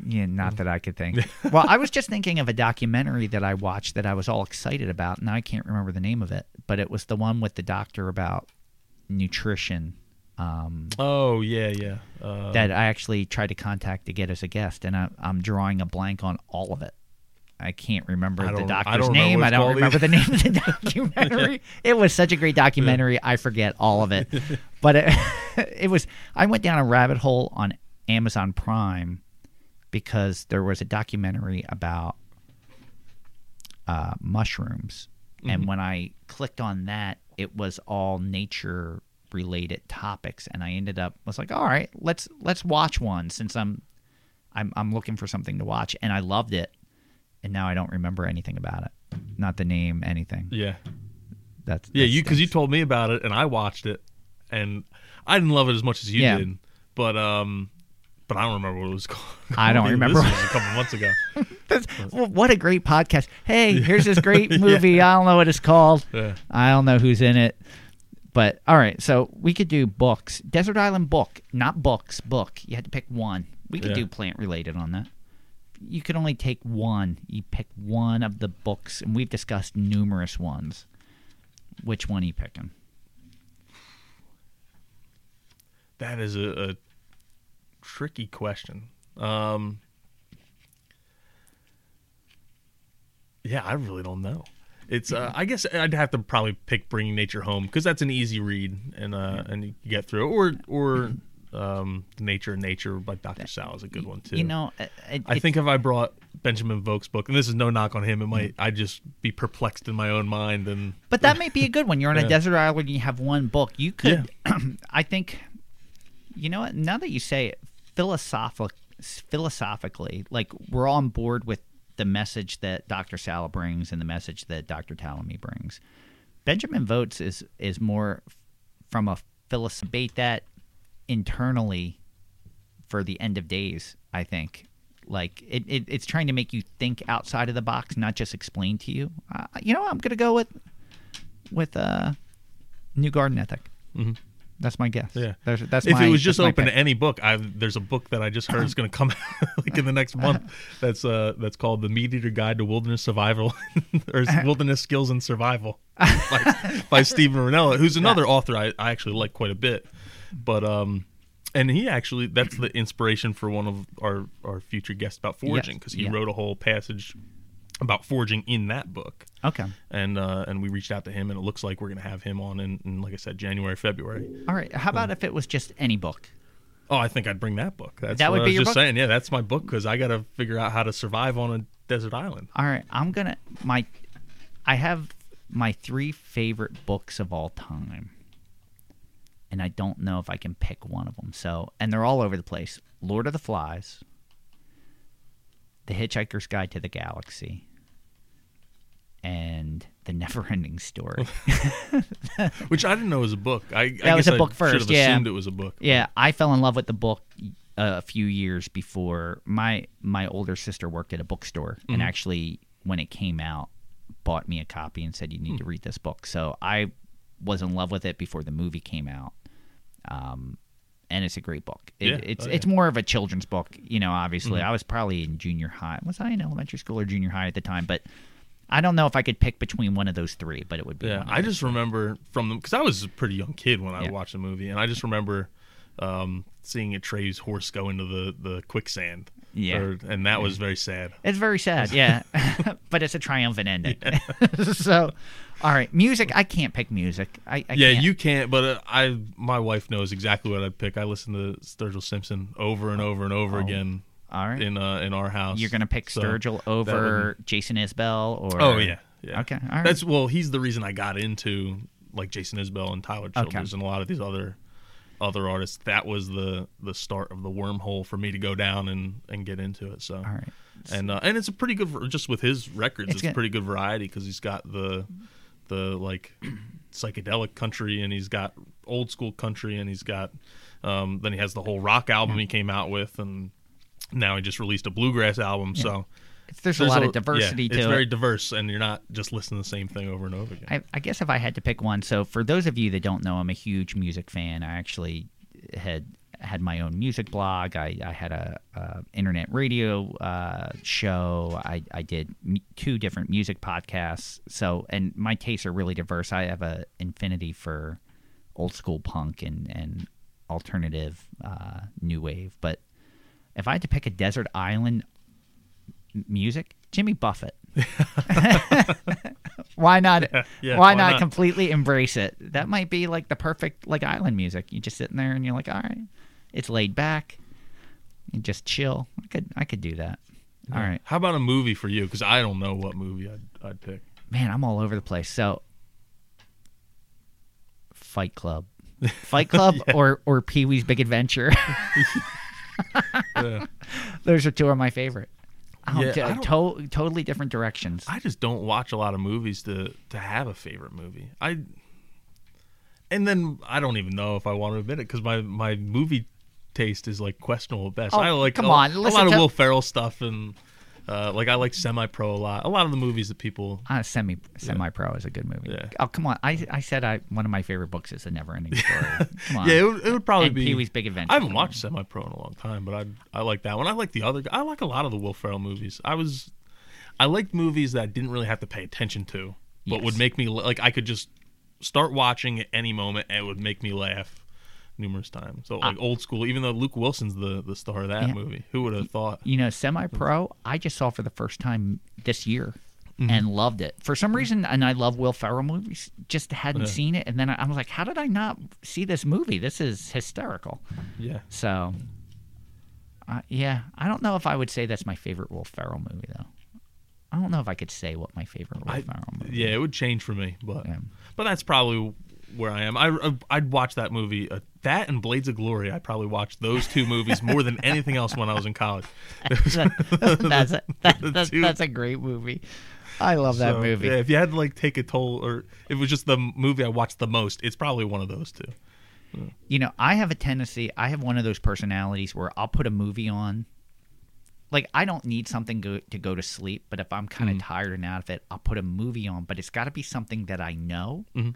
Yeah, not that I could think. [laughs] well, I was just thinking of a documentary that I watched that I was all excited about. Now I can't remember the name of it, but it was the one with the doctor about nutrition. Um, Oh yeah, yeah. Uh, that I actually tried to contact to get as a guest, and I, I'm drawing a blank on all of it. I can't remember I the I doctor's don't name. I don't remember the name of the [laughs] documentary. it was such a great documentary. I forget all of it. But it, [laughs] it was. I went down a rabbit hole on Amazon Prime because there was a documentary about uh, mushrooms, Mm-hmm. and when I clicked on that, it was all nature related topics, and I ended up was like, all right, let's let's watch one since I'm I'm I'm looking for something to watch, and I loved it, and now I don't remember anything about it, not the name, anything. yeah, That's yeah. that You because you told me about it and I watched it, and I didn't love it as much as you Yeah. did. But um, but I don't remember what it was [laughs] called. [laughs] I don't This remember. was a couple months ago. [laughs] That's- well, what a great podcast! Hey, here's this great movie. I don't know what it's called. Yeah. I don't know who's in it. But all right, so we could do books. Desert Island book, not books. Book. You had to pick one. We could Yeah. do plant related on that. You could only take one. You pick one of the books, and we've discussed numerous ones. Which one are you picking? That is a, a tricky question. Um, yeah, I really don't know. It's uh, I guess I'd have to probably pick Bringing Nature Home because that's an easy read and uh, and you get through it. Or or um, Nature of Nature by Dr. Sal is a good one too. You know, uh, it, I think if I brought Benjamin Vogt's book, and this is no knock on him, it might I'd just be perplexed in my own mind and But that might be a good one. You're on a [laughs] desert island and you have one book. You could, [clears throat] I think, you know what? Now that you say it, philosophic, philosophically, like we're all on board with the message that Dr. Sala brings and the message that Dr. Tallamy brings. Benjamin Vogt's is is more from a philosophy debate that internally for the end of days. I think like it, it it's trying to make you think outside of the box, not just explain to you. Uh, you know, I'm gonna go with with uh, New Garden Ethic. Mhm. That's my guess. Yeah, that's, that's if my, it was just open pick. to any book, I there's a book that I just heard is going to come out [laughs] like in the next month. [laughs] That's uh that's called the Meat Eater Guide to Wilderness Survival [laughs] or Wilderness Skills and Survival by, by Steven Rinella, who's another author I, I actually like quite a bit. But um, and he actually that's the inspiration for one of our our future guests about forging because he yeah. wrote a whole passage about forging in that book Okay. and uh, and we reached out to him, and it looks like we're gonna have him on in, in like I said, January, February. All right. How about if it was just any book? Oh, I think I'd bring that book. That's That would I be was just book? saying. Yeah, that's my book because I got to figure out how to survive on a desert island. All right. I'm gonna my. I have my three favorite books of all time, and I don't know if I can pick one of them. So, and they're all over the place: Lord of the Flies, The Hitchhiker's Guide to the Galaxy, and The Never-Ending Story. [laughs] Which I didn't know was a book. I, I was guess a I book Should first, yeah. assumed it was a book. Yeah, I fell in love with the book uh, a few years before. My my older sister worked at a bookstore and Mhm. actually when it came out bought me a copy and said you need Hmm. to read this book. So I was in love with it before the movie came out. Um and it's a great book. It, Yeah. It's Oh, it's more of a children's book, you know. Obviously, Mhm. I was probably in junior high. Was I in elementary school or junior high at the time? But I don't know if I could pick between one of those three. But it would be. Yeah, I just remember from them because I was a pretty young kid when I Yeah. watched the movie, and I just remember um, seeing Atreyu's horse go into the, the quicksand. Yeah. Or- and that was very sad. It's very sad, yeah, [laughs] but it's a triumphant ending. [laughs] so, all right, music. I can't pick music. I, I yeah, can't. you can't. But uh, I, my wife knows exactly what I'd pick. I listen to Sturgill Simpson over and over and over Oh, again. all right. In uh, in our house, You're gonna pick So Sturgill over Jason Isbell or? Oh yeah, yeah. Okay, all right. That's well, he's the reason I got into like Jason Isbell and Tyler Okay. Childers and a lot of these other other artists. That was the the start of the wormhole for me to go down and and get into it. So all right, and uh, and it's a pretty good just with his records. It's It's, good. a pretty good variety because he's got the the like psychedelic country and he's got old school country and he's got um, then he has the whole rock album he came out with and now he just released a bluegrass album. So It's- there's a lot of diversity yeah, to It's it. very diverse and you're not just listening to the same thing over and over again. I, I guess if I had to pick one, so for those of you that don't know, I'm a huge music fan. I actually had had my own music blog. I, I had a, a internet radio uh, show. I, I did m- two different music podcasts. So and my tastes are really diverse. I have a infinity for old school punk and and alternative uh, new wave. But if I had to pick a desert island music, Jimmy Buffett. [laughs] [laughs] why not? Yeah, why, why not, not? completely embrace it? That might be like the perfect like island music. You just sitting there and you're like, all right, it's laid back. You just chill. I could I could do that. All right, How about a movie for you? Because I don't know what movie I'd, I'd pick. man, I'm all over the place. So, Fight Club, [laughs] Fight Club, or or Pee Wee's Big Adventure. Yeah. Those are two of my favorite. Oh, Yeah, t- I don't- to- totally different directions. I just don't watch a lot of movies to to have a favorite movie. I and then I don't even know if I want to admit it because my my movie taste is like questionable at best. Oh, I like come a, on, a lot of Will Ferrell stuff and uh, like I like Semi Pro a lot. A lot of the movies that people Uh, semi semi pro is a good movie. Yeah. Oh come on! I I said I one of my favorite books is a never ending [laughs] story. Come on. yeah, it would, it would probably And be Pee Wee's Big Adventure. I haven't watched Semi Pro in a long time, but I I like that one. I like the other. I like a lot of the Will Ferrell movies. I was I liked movies that I didn't really have to pay attention to, but would make me like I could just start watching at any moment and it would make me laugh numerous times. So like old school, even though Luke Wilson's the the star of that Ah. Yeah. movie, who would have thought? You know, semi pro. I just saw for the first time this year. Mm-hmm. And loved it for some reason, and I love Will Ferrell movies. Just hadn't Yeah. seen it, and then I, I was like, "How did I not see this movie? This is hysterical." Yeah, So, uh, yeah, I don't know if I would say that's my favorite Will Ferrell movie, though. I don't know if I could say what my favorite Will I, Ferrell movie. yeah, it would change for me, but Yeah. but that's probably where I am. I uh, I'd watch that movie. Uh, that and Blades of Glory. I probably watched those two movies more than [laughs] anything else when I was in college. [laughs] that's a, [laughs] that, that's, that's a great movie. I love that So, movie. Yeah, if you had to like take a toll, or it was just the movie I watched the most, it's probably one of those two. You know, I have a tendency. I have one of those personalities where I'll put a movie on. Like I don't need something go, to go to sleep, but if I'm kind of mm-hmm. tired and out of it, I'll put a movie on. But it's got to be something that I know, mm-hmm.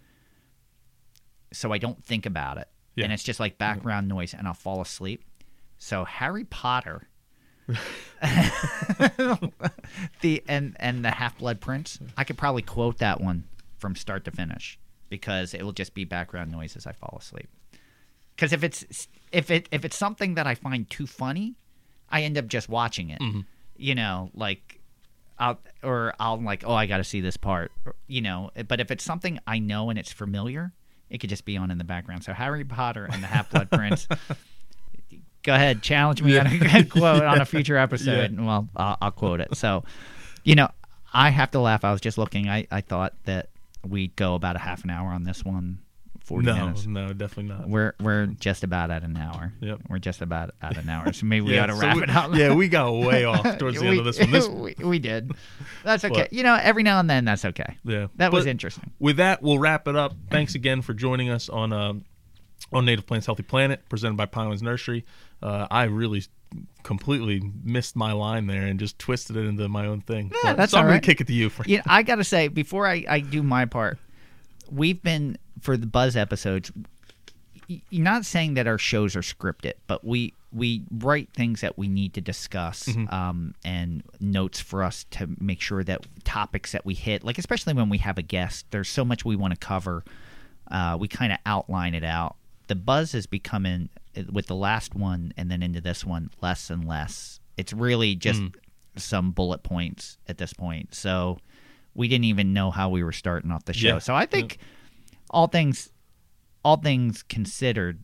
So I don't think about it, Yeah. and it's just like background noise, and I'll fall asleep. So Harry Potter, [laughs] the and and the Half Blood Prince, I could probably quote that one from start to finish because it will just be background noise as I fall asleep. Because if it's if it if it's something that I find too funny, I end up just watching it. Mm-hmm. You know, like I'll or I'll like, oh, I got to see this part. Or, you know, but if it's something I know and it's familiar, it could just be on in the background. So Harry Potter and the Half Blood Prince. [laughs] Go ahead, challenge me on a [laughs] quote on a future [laughs] episode. and Well, I'll, I'll quote it. So, you know, I have to laugh. I was just looking. I, I thought that we'd go about a half an hour on this one. Forty No, minutes. no, definitely not. We're we're just about at an hour. Yep. We're just about at an hour. So maybe we yeah, ought to so wrap we- it up. Yeah, we got way off [laughs] towards the end of this one. This, [laughs] we, we did. That's okay. But- you know, every now and then that's okay. yeah, That was interesting. With that, we'll wrap it up. Thanks again for joining us on um, on Native Plants Healthy Planet, presented by Pinelands Nursery. Uh, I really completely missed my line there and just twisted it into my own thing. Yeah, But- that's so I'm all gonna kick it to you. For, know, I got to say before I, I do my part, we've been for the buzz episodes. You're not saying that our shows are scripted, but we we write things that we need to discuss Mm-hmm. um, and notes for us to make sure that topics that we hit, like especially when we have a guest, there's so much we want to cover. Uh, we kind of outline it out. The buzz is becoming with the last one and then into this one less and less. It's really just Mm. some bullet points at this point. So we didn't even know how we were starting off the show. Yeah. So I think all things all things considered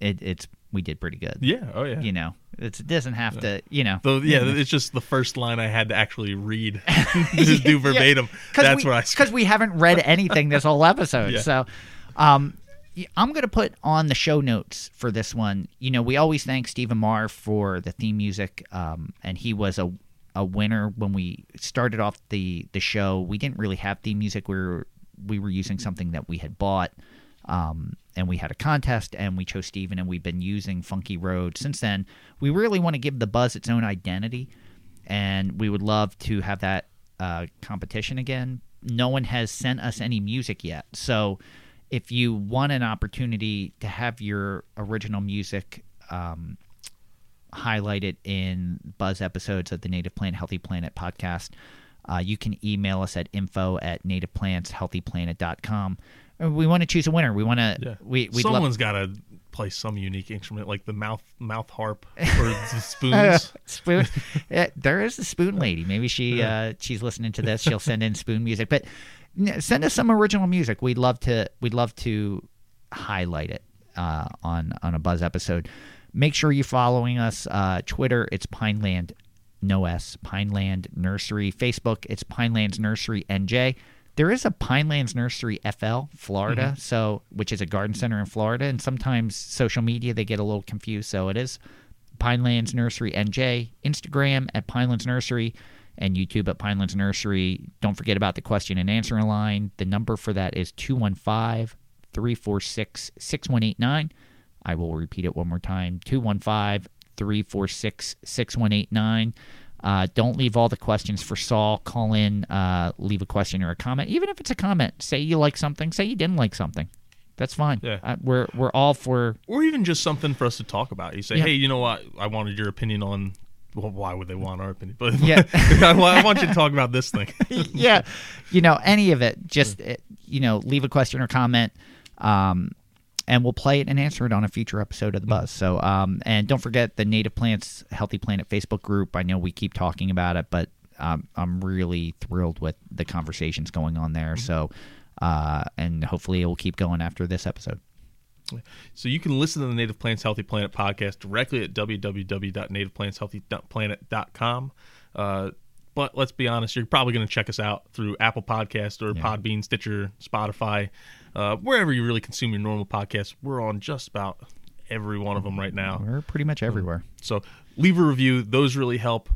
it, it's we did pretty good. yeah, oh yeah. You know, it's, it doesn't have to, you know. Though, yeah, it's just the first line I had to actually read, [laughs] [laughs] just do verbatim. That's we, what I because we haven't read anything this whole episode. [laughs] Yeah. So, um, I'm gonna put on the show notes for this one. You know, we always thank Stephen Marr for the theme music, um, and he was a a winner when we started off the the show. We didn't really have theme music. We were we were using something that we had bought. Um, and we had a contest, and we chose Steven, and we've been using Funky Road since then. We really want to give the buzz its own identity, and we would love to have that uh, competition again. No one has sent us any music yet, so if you want an opportunity to have your original music um, highlighted in buzz episodes of the Native Plant Healthy Planet podcast, uh, you can email us at info at nativeplantshealthyplanet.com. Uh, We want to choose a winner. We want to. Yeah. We we'd Someone's love got to play some unique instrument, like the mouth mouth harp or the [laughs] spoons. spoon. [laughs] Yeah, there is a spoon lady. Maybe she uh, she's listening to this. She'll send in spoon music, but send us some original music. We'd love to. We'd love to highlight it uh, on on a Buzz episode. Make sure you're following us. Uh, Twitter, it's Pineland, no S, Pineland Nursery. Facebook, it's Pinelands Nursery NJ. There is a Pinelands Nursery FL, Florida, mm-hmm. so which is a garden center in Florida, and sometimes social media they get a little confused. So it is Pinelands Nursery NJ, Instagram at Pinelands Nursery, and YouTube at Pinelands Nursery. Don't forget about the question and answer line. The number for that is 215 346 6189. I will repeat it one more time 215 346 6189. Uh, don't leave all the questions for Saul. Call in, uh, leave a question or a comment. Even if it's a comment, say you like something, say you didn't like something. That's fine. Yeah. Uh, we're we're all for or even just something for us to talk about. You say, Yeah. "Hey, you know what? I wanted your opinion on." Well, why would they want our opinion? But Yeah. [laughs] I, want you to talk about this thing. [laughs] yeah, you know, any of it, just you know, leave a question or comment, um, and we'll play it and answer it on a future episode of the Buzz. So, um, and don't forget the Native Plants Healthy Planet Facebook group. I know we keep talking about it, but um, I'm really thrilled with the conversations going on there. So, uh, and hopefully it will keep going after this episode. So you can listen to the Native Plants Healthy Planet podcast directly at www.nativeplantshealthyplanet.com. Uh, But let's be honest, you're probably going to check us out through Apple Podcast or Podbean, Stitcher, Spotify, uh, wherever you really consume your normal podcasts. We're on just about every one of them right now. We're pretty much everywhere. So leave a review; those really help.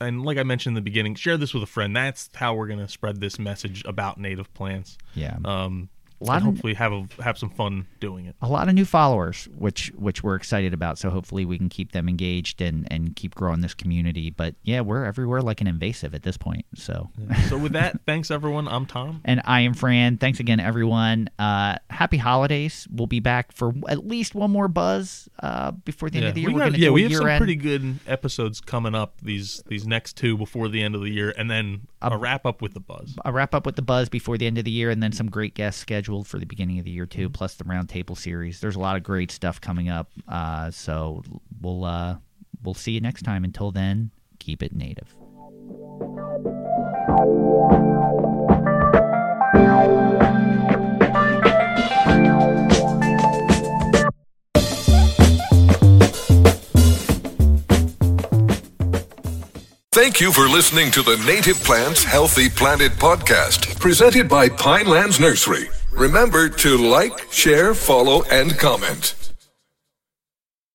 And like I mentioned in the beginning, share this with a friend. That's how we're going to spread this message about native plants. Yeah. Um, A lot and hopefully have a, have some fun doing it. a lot of new followers, which which we're excited about. So hopefully we can keep them engaged and and keep growing this community. But yeah, we're everywhere like an invasive at this point. So. So with that, [laughs] thanks everyone. I'm Tom. And I am Fran. Thanks again, everyone. Uh, happy holidays. We'll be back for at least one more buzz uh, before the end Yeah, of the year. we, got- yeah, we a have some year-end- pretty good episodes coming up. These these next two before the end of the year, and then a wrap up with the buzz. a wrap up with the buzz before the end of the year, and then some great guests scheduled for the beginning of the year too. Plus the roundtable series. There's a lot of great stuff coming up. Uh, so we'll uh, we'll see you next time. Until then, keep it native. Thank you for listening to the Native Plants Healthy Planet podcast, presented by Pinelands Nursery. Remember to like, share, follow, and comment.